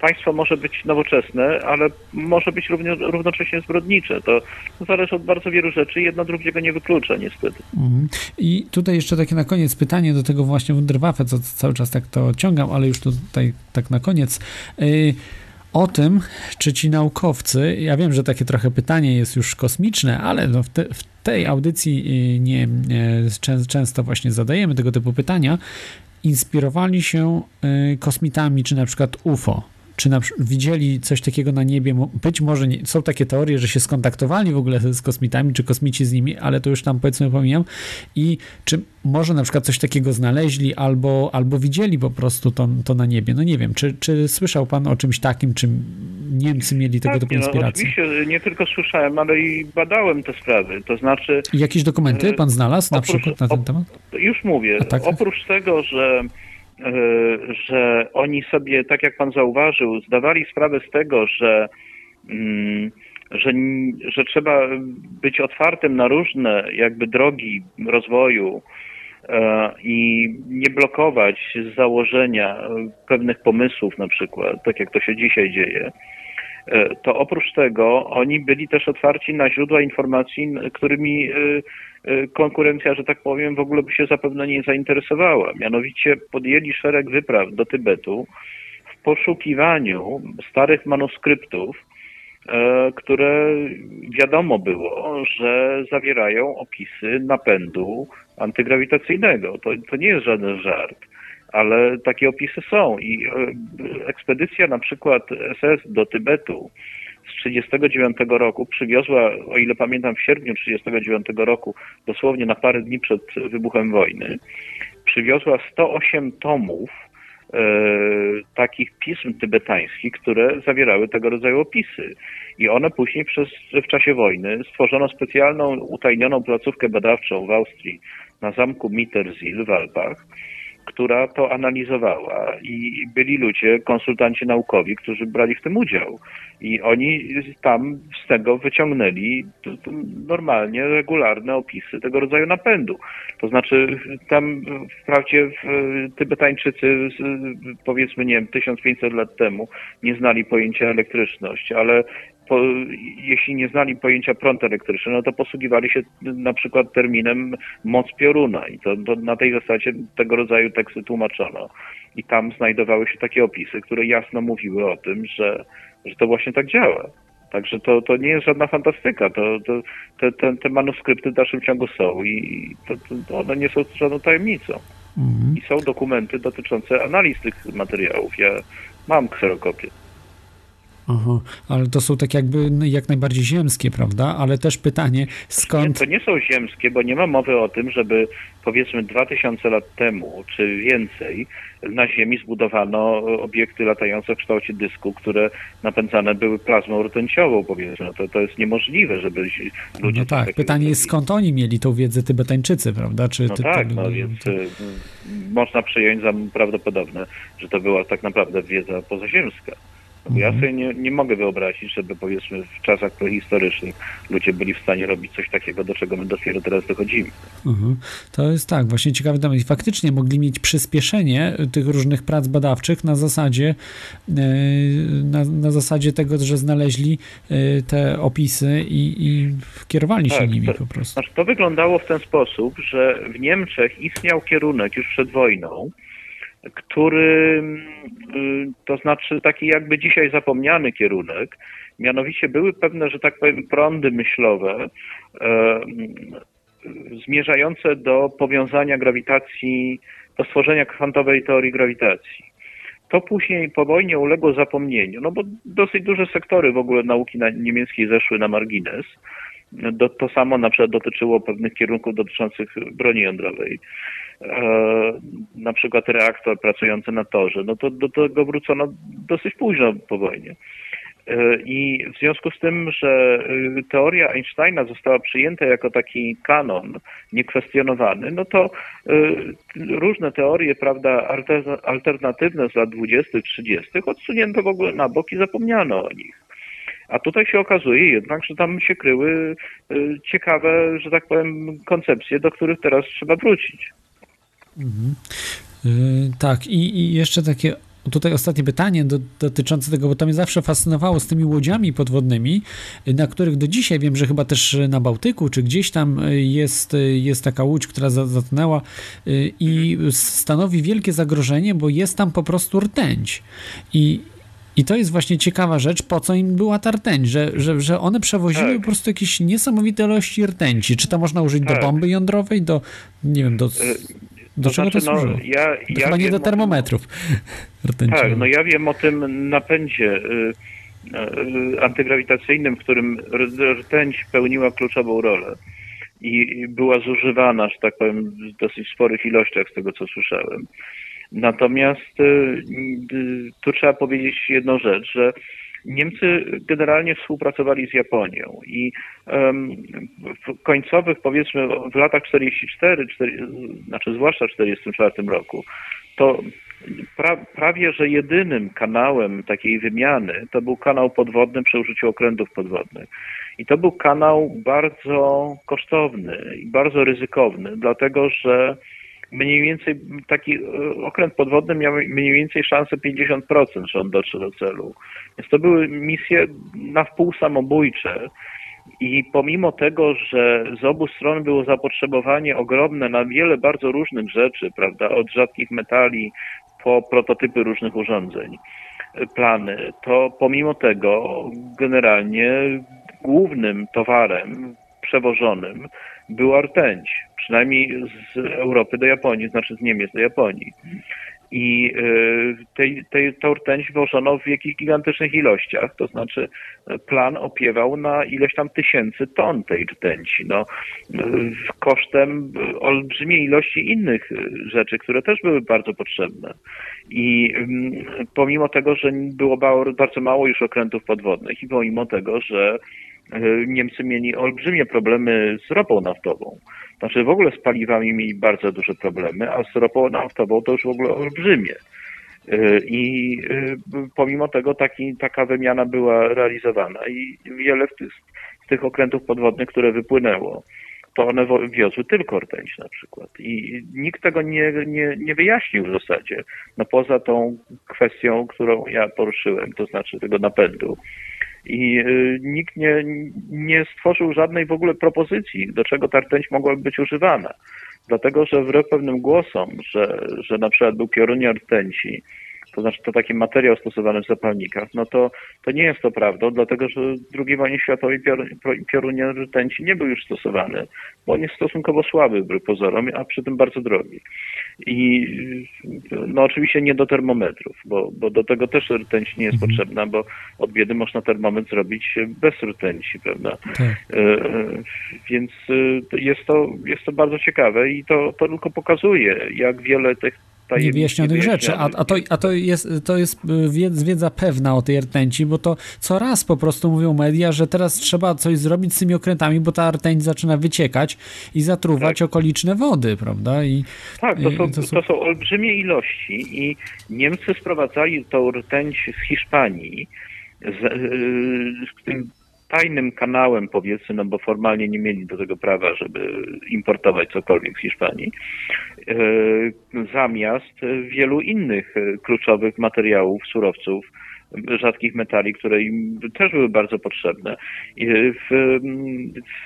państwo może być nowoczesne, ale może być równocześnie zbrodnicze. To, zależy od bardzo wielu rzeczy jedno drugiego nie wyklucza, niestety. Mhm. I tutaj jeszcze takie na koniec pytanie do tego właśnie Wunderwaffe, co cały czas tak to ciągam, ale już tutaj tak na koniec. Y, o tym, czy ci naukowcy, ja wiem, że takie trochę pytanie jest już kosmiczne, ale no w, te, w tej audycji y, nie, nie, często właśnie zadajemy tego typu pytania, inspirowali się y, kosmitami, czy na przykład UFO czy na, widzieli coś takiego na niebie. Być może nie, są takie teorie, że się skontaktowali w ogóle z kosmitami, czy kosmici z nimi, ale to już tam powiedzmy pomijam. I czy może na przykład coś takiego znaleźli, albo, albo widzieli po prostu to, to na niebie. No nie wiem, czy, czy słyszał pan o czymś takim, czym Niemcy mieli tego tak, typu inspiracje? No, oczywiście, nie tylko słyszałem, ale i badałem te sprawy. To znaczy. Jakieś dokumenty pan znalazł na przykład na ten temat? Już mówię. Tak? Oprócz tego, że E, że oni sobie, tak jak pan zauważył, zdawali sprawę z tego, że, mm, że, że trzeba być otwartym na różne jakby drogi rozwoju e, i nie blokować z założenia pewnych pomysłów na przykład, tak jak to się dzisiaj dzieje. E, to oprócz tego oni byli też otwarci na źródła informacji, którymi Y, konkurencja, że tak powiem, w ogóle by się zapewne nie zainteresowała. Mianowicie podjęli szereg wypraw do Tybetu w poszukiwaniu starych manuskryptów, e, które wiadomo było, że zawierają opisy napędu antygrawitacyjnego. To, to nie jest żaden żart, ale takie opisy są i e, ekspedycja na przykład SS do Tybetu 1939 roku przywiozła, o ile pamiętam, w sierpniu 1939 roku, dosłownie na parę dni przed wybuchem wojny, przywiozła 108 tomów e, takich pism tybetańskich, które zawierały tego rodzaju opisy. I one później przez, w czasie wojny stworzono specjalną, utajnioną placówkę badawczą w Austrii na zamku Mittersill w Alpach, która to analizowała i byli ludzie, konsultanci naukowi, którzy brali w tym udział. I oni tam z tego wyciągnęli normalnie regularne opisy tego rodzaju napędu. To znaczy tam wprawdzie Tybetańczycy powiedzmy, nie wiem, 1500 lat temu nie znali pojęcia elektryczność, ale po, jeśli nie znali pojęcia prąd elektryczny, no to posługiwali się na przykład terminem moc pioruna i to, to na tej zasadzie tego rodzaju teksty tłumaczono. I tam znajdowały się takie opisy, które jasno mówiły o tym, że, że to właśnie tak działa. Także to, to nie jest żadna fantastyka. To, to, te, te, te manuskrypty w dalszym ciągu są i to, to one nie są żadną tajemnicą. Mhm. I są dokumenty dotyczące analiz tych materiałów. Ja mam kserokopię. Aha, ale to są tak jakby jak najbardziej ziemskie, prawda? Ale też pytanie, skąd... Nie, to nie są ziemskie, bo nie ma mowy o tym, żeby powiedzmy 2000 lat temu, czy więcej, na Ziemi zbudowano obiekty latające w kształcie dysku, które napędzane były plazmą rtęciową, powiedzmy. No to, to jest niemożliwe, żeby ludzie... No tak, pytanie jest skąd oni mieli tą wiedzę Tybetańczycy, prawda? Czy no ty, tak, no więc to... Y, można przyjąć za prawdopodobne, że to była tak naprawdę wiedza pozaziemska. Mhm. Ja sobie nie, nie mogę wyobrazić, żeby powiedzmy w czasach prehistorycznych ludzie byli w stanie robić coś takiego, do czego my dopiero teraz dochodzimy. Mhm. To jest tak, właśnie ciekawy temat. I faktycznie mogli mieć przyspieszenie tych różnych prac badawczych na zasadzie, e, na, na zasadzie tego, że znaleźli e, te opisy i, i kierowali się tak, nimi to, po prostu. Znaczy to wyglądało w ten sposób, że w Niemczech istniał kierunek już przed wojną, który, y, to znaczy taki jakby dzisiaj zapomniany kierunek, mianowicie były pewne, że tak powiem, prądy myślowe e, zmierzające do powiązania grawitacji, do stworzenia kwantowej teorii grawitacji. To później po wojnie uległo zapomnieniu, no bo dosyć duże sektory w ogóle nauki niemieckiej zeszły na margines. Do, to samo na przykład dotyczyło pewnych kierunków dotyczących broni jądrowej. E, na przykład reaktor pracujący na torze, no to do tego wrócono dosyć późno po wojnie. E, I w związku z tym, że e, teoria Einsteina została przyjęta jako taki kanon niekwestionowany, no to różne teorie, prawda, alternatywne z lat 20., 30. odsunięto w ogóle na bok i zapomniano o nich. A tutaj się okazuje jednak, że tam się kryły ciekawe, że tak powiem, koncepcje, do których teraz trzeba wrócić. Mhm. Yy, tak, i, i jeszcze takie tutaj ostatnie pytanie do, dotyczące tego, bo to mnie zawsze fascynowało z tymi łodziami podwodnymi, na których do dzisiaj wiem, że chyba też na Bałtyku, czy gdzieś tam jest, jest taka łódź, która zatonęła i stanowi wielkie zagrożenie, bo jest tam po prostu rtęć. I, i to jest właśnie ciekawa rzecz, po co im była ta rtęć, że, że, że one przewoziły tak. po prostu jakieś niesamowite ilości rtęci. Czy to można użyć tak. do bomby jądrowej, do, nie wiem, do y, do to czego znaczy, to służy? No, ja, ja chyba nie do termometrów. Tym, tak, no ja wiem o tym napędzie y, y, antygrawitacyjnym, w którym rtęć pełniła kluczową rolę i była zużywana, że tak powiem, w dosyć sporych ilościach z tego, co słyszałem. Natomiast y, tu trzeba powiedzieć jedną rzecz, że Niemcy generalnie współpracowali z Japonią i w końcowych, powiedzmy, w latach 44, 4, znaczy zwłaszcza w 44 roku, to pra, prawie że jedynym kanałem takiej wymiany to był kanał podwodny przy użyciu okrętów podwodnych. I to był kanał bardzo kosztowny i bardzo ryzykowny, dlatego że mniej więcej taki e, okręt podwodny miał mniej więcej szansę 50%, że on dotrze do celu. Więc to były misje na wpół samobójcze. I pomimo tego, że z obu stron było zapotrzebowanie ogromne na wiele bardzo różnych rzeczy, prawda, od rzadkich metali po prototypy różnych urządzeń, e, plany, to pomimo tego generalnie głównym towarem przewożonym była rtęć, przynajmniej z Europy do Japonii, znaczy z Niemiec do Japonii. I e, tej, tej, tą rtęć wożono w jakichś gigantycznych ilościach, to znaczy e, plan opiewał na ileś tam tysięcy ton tej rtęci, no, kosztem olbrzymiej ilości innych rzeczy, które też były bardzo potrzebne. I mm, pomimo tego, że było bardzo mało już okrętów podwodnych i pomimo tego, że Niemcy mieli olbrzymie problemy z ropą naftową, Znaczy w ogóle z paliwami mieli bardzo duże problemy, a z ropą naftową to już w ogóle olbrzymie. Y, I y, pomimo tego taki, taka wymiana była realizowana i wiele z tych, z tych okrętów podwodnych, które wypłynęło, to one wiozły tylko rtęć na przykład. I nikt tego nie, nie, nie wyjaśnił w zasadzie. No poza tą kwestią, którą ja poruszyłem, to znaczy tego napędu. I y, nikt nie, nie stworzył żadnej w ogóle propozycji, do czego ta rtęć mogłaby być używana. Dlatego, że wbrew pewnym głosom, że, że na przykład był piorunia rtęci, to znaczy to taki materiał stosowany w zapalnikach, no to, to nie jest to prawdą, dlatego że w II wojnie światowej piorunia rtęci nie był już stosowany, bo on jest stosunkowo słaby wbrew pozorom, a przy tym bardzo drogi. I no oczywiście nie do termometrów, bo, bo do tego też rtęć nie jest mhm. potrzebna, bo od biedy można termometr zrobić bez rtęci, prawda? Tak. E, e więc e, jest to, jest to bardzo ciekawe i to, to tylko pokazuje, jak wiele tych niewyjaśnionych rzeczy. A, a, to, a to, jest, to jest wiedza pewna o tej rtęci, bo to co raz po prostu mówią media, że teraz trzeba coś zrobić z tymi okrętami, bo ta rtęć zaczyna wyciekać i zatruwać tak. okoliczne wody, prawda? I, tak, to są, to są... to są olbrzymie ilości i Niemcy sprowadzali tą rtęć z Hiszpanii, z, z, tajnym kanałem, powiedzmy, no bo formalnie nie mieli do tego prawa, żeby importować cokolwiek z Hiszpanii, e, zamiast wielu innych e, kluczowych materiałów, surowców, rzadkich metali, które im też były bardzo potrzebne. W,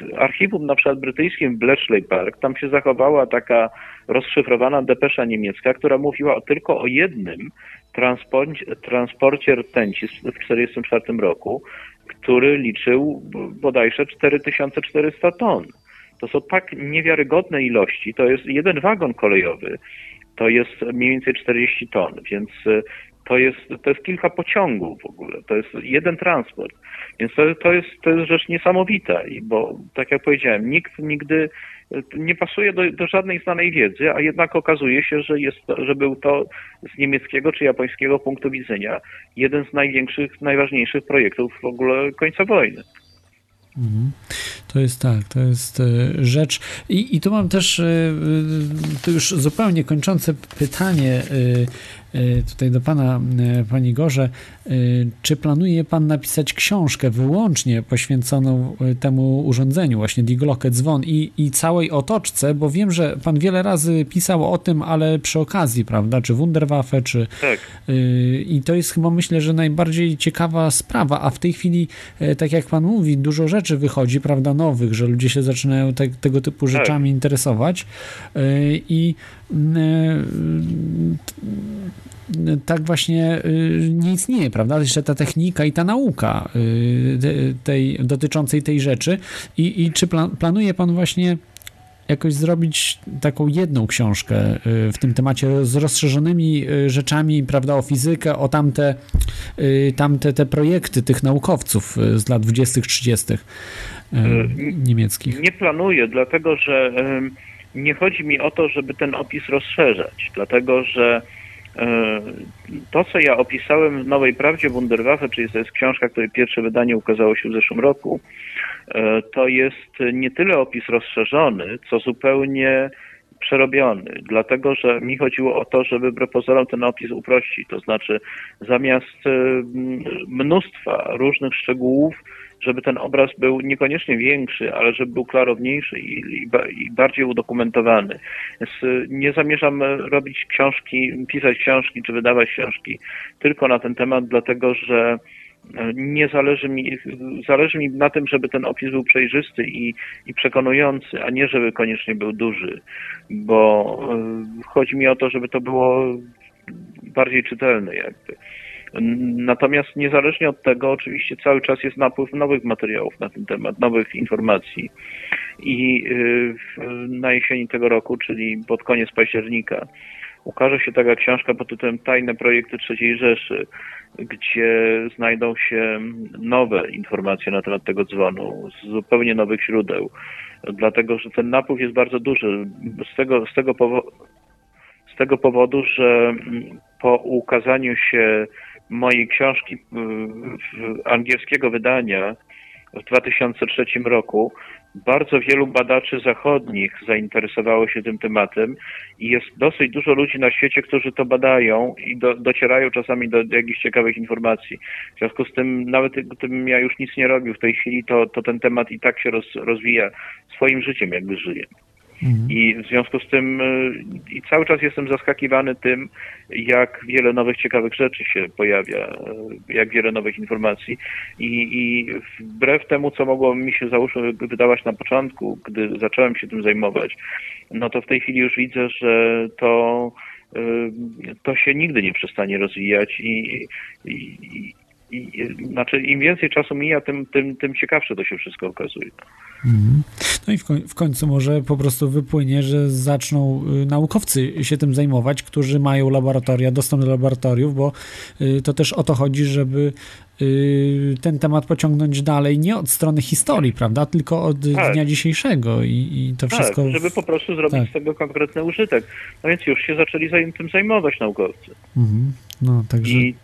w archiwum na przykład brytyjskim w Bletchley Park, tam się zachowała taka rozszyfrowana depesza niemiecka, która mówiła tylko o jednym transporcie rtęci w 1944 roku, który liczył bodajże 4400 ton. To są tak niewiarygodne ilości. To jest jeden wagon kolejowy, to jest mniej więcej 40 ton, więc to jest, to jest kilka pociągów w ogóle, to jest jeden transport. Więc to, to, jest, to jest rzecz niesamowita, bo tak jak powiedziałem, nikt nigdy nie pasuje do, do, żadnej znanej wiedzy, a jednak okazuje się, że, jest, że był to z niemieckiego czy japońskiego punktu widzenia jeden z największych, najważniejszych projektów w ogóle końca wojny. Mhm. To jest tak, to jest e, rzecz. I, i tu mam też e, e, to już zupełnie kończące pytanie tutaj do pana, pani Gorze. Czy planuje pan napisać książkę wyłącznie poświęconą temu urządzeniu, właśnie Diglocket dzwon i, i całej otoczce, bo wiem, że pan wiele razy pisał o tym, ale przy okazji, prawda, czy Wunderwaffe, czy... Tak. I to jest chyba, myślę, że najbardziej ciekawa sprawa, a w tej chwili, tak jak pan mówi, dużo rzeczy wychodzi, prawda, nowych, że ludzie się zaczynają te, tego typu tak. rzeczami tak. interesować e, i e, tak właśnie e, nie istnieje, prawda? Jeszcze ta technika i ta nauka tej, dotyczącej tej rzeczy. I, i czy plan, planuje Pan właśnie jakoś zrobić taką jedną książkę w tym temacie z rozszerzonymi rzeczami, prawda, o fizykę, o tamte, tamte te projekty tych naukowców z lat 20-30. E, niemieckich? Nie planuję, dlatego że nie chodzi mi o to, żeby ten opis rozszerzać, dlatego że e, to, co ja opisałem w Nowej Prawdzie Wunderwaffe, czyli to jest książka, której pierwsze wydanie ukazało się w zeszłym roku, e, to jest nie tyle opis rozszerzony, co zupełnie przerobiony, dlatego że mi chodziło o to, żeby wbrew pozorom ten opis uprościć, to znaczy zamiast mnóstwa różnych szczegółów, żeby ten obraz był niekoniecznie większy, ale żeby był klarowniejszy i, i, i bardziej udokumentowany. Więc y, nie zamierzam robić książki, pisać książki czy wydawać książki tylko na ten temat, dlatego że y, nie zależy mi, zależy mi na tym, żeby ten opis był przejrzysty i, i przekonujący, a nie żeby koniecznie był duży, bo y, chodzi mi o to, żeby to było bardziej czytelne jakby. Natomiast niezależnie od tego, oczywiście cały czas jest napływ nowych materiałów na ten temat, nowych informacji. I y, na jesieni tego roku, czyli pod koniec października, ukaże się taka książka pod tytułem Tajne projekty III Rzeszy, gdzie znajdą się nowe informacje na temat tego dzwonu z zupełnie nowych źródeł. Dlatego, że ten napływ jest bardzo duży. Z tego, z tego, z tego powodu, że po ukazaniu się mojej książki angielskiego wydania w 2003 roku, bardzo wielu badaczy zachodnich zainteresowało się tym tematem i jest dosyć dużo ludzi na świecie, którzy to badają i do, docierają czasami do, do jakichś ciekawych informacji. W związku z tym, nawet gdybym ja już nic nie robił w tej chwili, to, to ten temat i tak się roz, rozwija swoim życiem, jakby żyje. I w związku z tym y, i cały czas jestem zaskakiwany tym, jak wiele nowych ciekawych rzeczy się pojawia, y, jak wiele nowych informacji. I, i wbrew temu, co mogło mi się załóżmy wydawać na początku, gdy zacząłem się tym zajmować, no to w tej chwili już widzę, że to y, to się nigdy nie przestanie rozwijać i, i, znaczy im więcej czasu mija, tym, tym, tym ciekawsze to się wszystko okazuje. Mhm. No i w, koń, w, końcu może po prostu wypłynie, że zaczną y, naukowcy się tym zajmować, którzy mają laboratoria, dostęp do laboratoriów, bo y, to też o to chodzi, żeby ten temat pociągnąć dalej, nie od strony historii, prawda, tylko od tak. dnia dzisiejszego i, i to tak, wszystko... żeby po prostu zrobić tak. z tego konkretny użytek. No więc już się zaczęli tym zajmować naukowcy. Mhm. No, także... I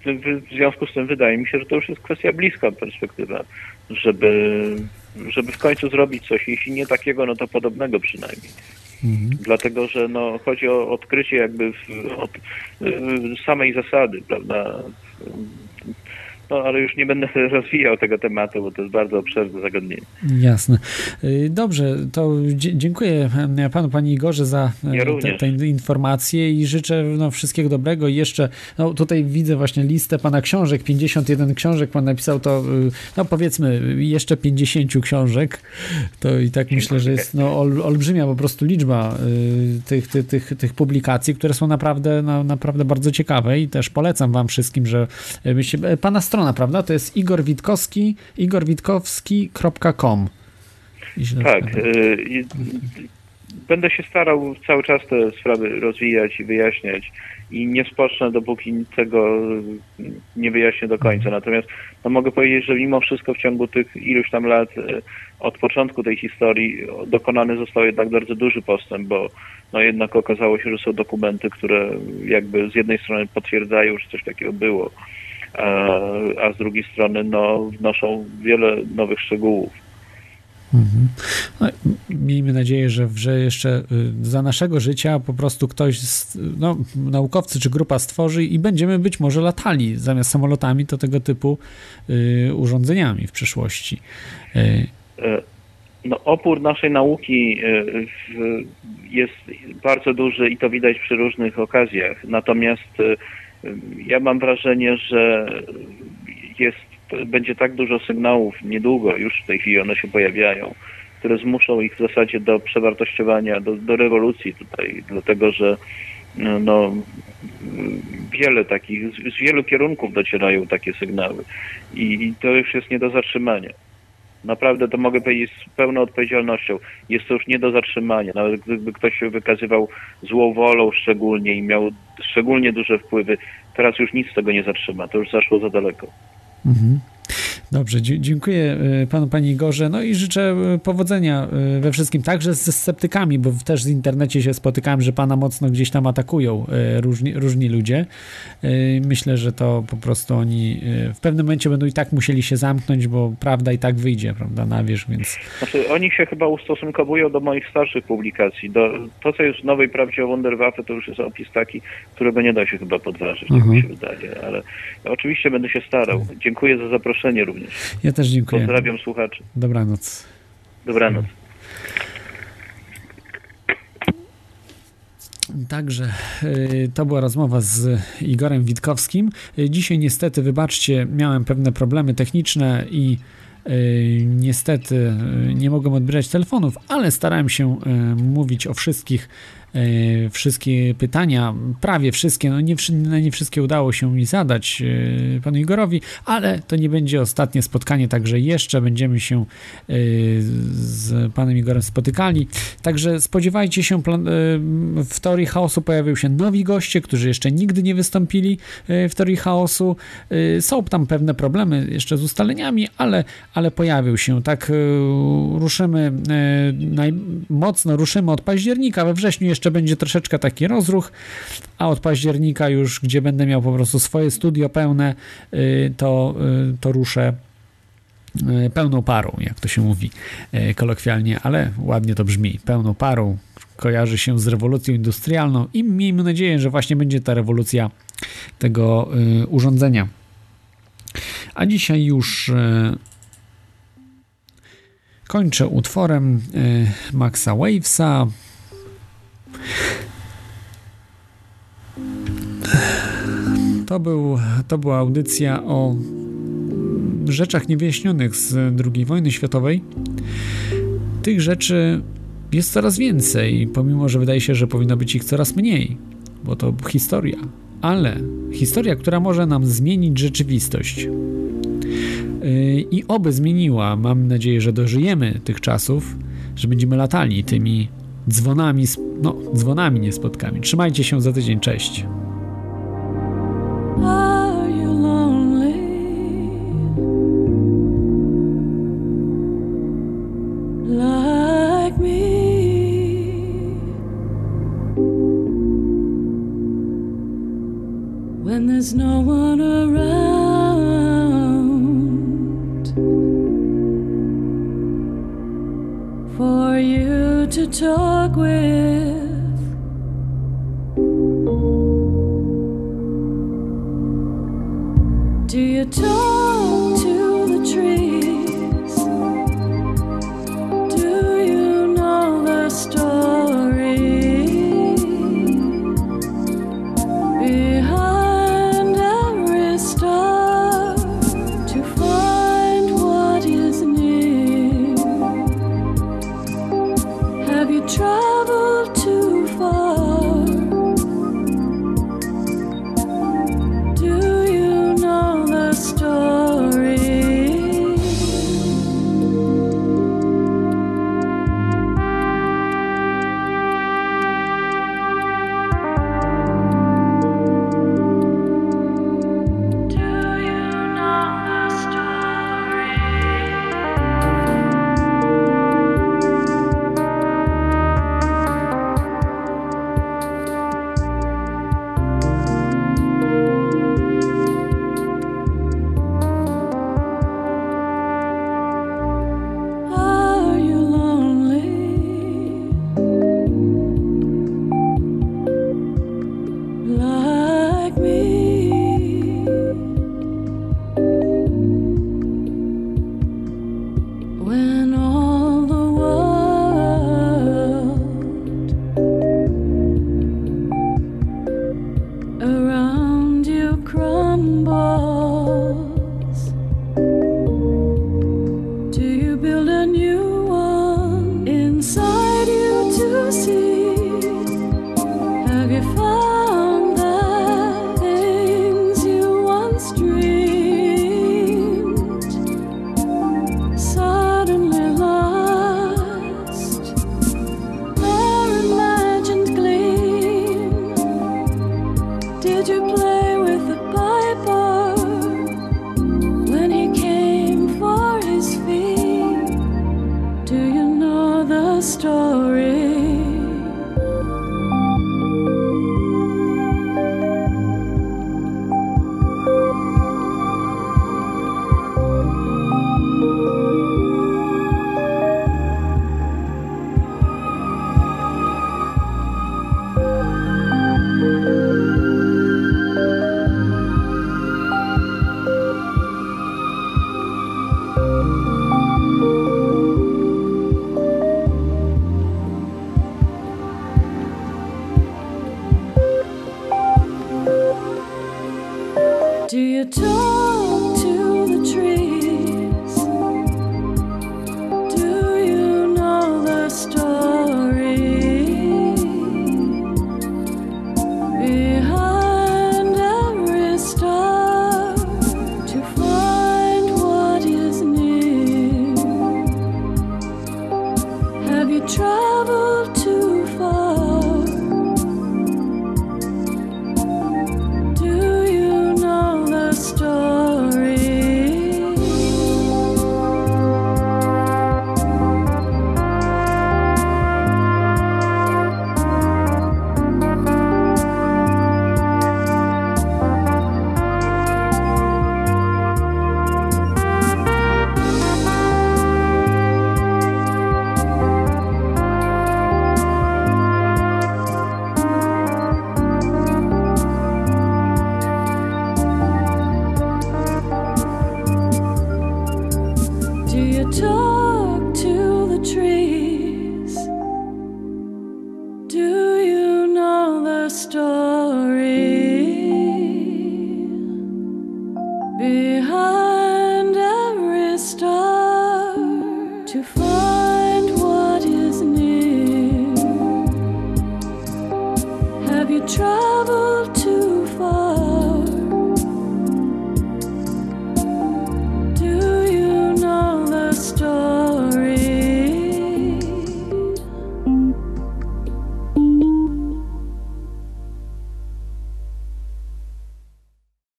w związku z tym wydaje mi się, że to już jest kwestia bliska perspektywa, żeby żeby w końcu zrobić coś, jeśli nie takiego, no to podobnego przynajmniej. Mhm. Dlatego, że no, chodzi o odkrycie jakby w, od samej zasady, prawda? No, ale już nie będę rozwijał tego tematu, bo to jest bardzo obszerne zagadnienie. Jasne. Y, dobrze, to dziękuję panu, pani Igorze za e, ja te, te, informacje i życzę no, wszystkiego dobrego. I jeszcze, no tutaj widzę właśnie listę pana książek, 51 książek pan napisał, to y, no powiedzmy jeszcze 50 książek. To i tak myślę, że jest no, ol, olbrzymia po prostu liczba y, tych, tych, tych, tych publikacji, które są naprawdę, no, naprawdę bardzo ciekawe i też polecam wam wszystkim, że byście, pana strona strona, prawda? To jest Igor Witkowski, igorwitkowski.com. Tak. Y, będę się starał cały czas te sprawy rozwijać i wyjaśniać i nie spocznę, dopóki tego nie wyjaśnię do końca. Natomiast no, mogę powiedzieć, że mimo wszystko w ciągu tych iluś tam lat y, od początku tej historii dokonany został jednak bardzo duży postęp, bo no jednak okazało się, że są dokumenty, które jakby z jednej strony potwierdzają, że coś takiego było, a z drugiej strony no, wnoszą wiele nowych szczegółów. Mhm. No, miejmy nadzieję, że, że jeszcze y, za naszego życia po prostu ktoś, no, naukowcy czy grupa stworzy i będziemy być może latali zamiast samolotami to tego typu y, urządzeniami w przyszłości. Y. E, no, opór naszej nauki jest bardzo duży i to widać przy różnych okazjach. Natomiast ja mam wrażenie, że jest, będzie tak dużo sygnałów niedługo, już w tej chwili one się pojawiają, które zmuszą ich w zasadzie do przewartościowania, do, do rewolucji tutaj, dlatego że no, wiele takich, z, z wielu kierunków docierają takie sygnały i, i to już jest nie do zatrzymania. Naprawdę to mogę powiedzieć z pełną odpowiedzialnością. Jest to już nie do zatrzymania. Nawet gdyby ktoś się wykazywał złą wolą szczególnie i miał szczególnie duże wpływy, teraz już nic tego nie zatrzyma. To już zaszło za daleko. Mhm. Dobrze, dziękuję e, panu, pani Igorze. No i życzę e, powodzenia e, we wszystkim, także ze sceptykami, bo też w internecie się spotykałem, że pana mocno gdzieś tam atakują różni, różni ludzie. Myślę, że to po prostu oni w pewnym momencie będą i tak musieli się zamknąć, bo prawda i tak wyjdzie, prawda, na wierzch, więc... Znaczy, oni się chyba ustosunkowują do moich starszych publikacji. Do, to, co jest w Nowej Prawdzie o Wunderwaffe, to już jest opis taki, którego nie da się chyba podważyć, tak mi się wydaje, ale oczywiście będę się starał. Dziękuję za zaproszenie również również. Ja też dziękuję. Pozdrawiam słuchaczy. Dobranoc. Dobranoc. Także y, to była rozmowa z Igorem Witkowskim. Y, dzisiaj niestety, wybaczcie, miałem pewne problemy techniczne i y, niestety nie mogłem odbierać telefonów, ale starałem się mówić o wszystkich wszystkie pytania, prawie wszystkie, no nie, nie wszystkie udało się mi zadać e, panu Igorowi, ale to nie będzie ostatnie spotkanie, także jeszcze będziemy się e, z panem Igorem spotykali. Także spodziewajcie się, w teorii chaosu pojawią się nowi goście, którzy jeszcze nigdy nie wystąpili w teorii chaosu. Są tam pewne problemy jeszcze z ustaleniami, ale, ale pojawią się. Tak ruszymy mocno, ruszymy od października, we wrześniu jeszcze będzie troszeczkę taki rozruch, a od października już, gdzie będę miał po prostu swoje studio pełne, y, to, y, to ruszę e, pełną parą, jak to się mówi kolokwialnie, ale ładnie to brzmi. Pełną parą kojarzy się z rewolucją industrialną i miejmy nadzieję, że właśnie będzie ta rewolucja tego urządzenia. A dzisiaj już kończę utworem Maxa Wavesa. To, był, to była audycja o rzeczach niewyjaśnionych z II wojny światowej. Tych rzeczy jest coraz więcej, pomimo że wydaje się, że powinno być ich coraz mniej, bo to historia. Ale historia, która może nam zmienić rzeczywistość. Yy, I oby zmieniła. Mam nadzieję, że dożyjemy tych czasów, że będziemy latali tymi dzwonami, no, dzwonami, nie spotkami. Trzymajcie się za tydzień. Cześć.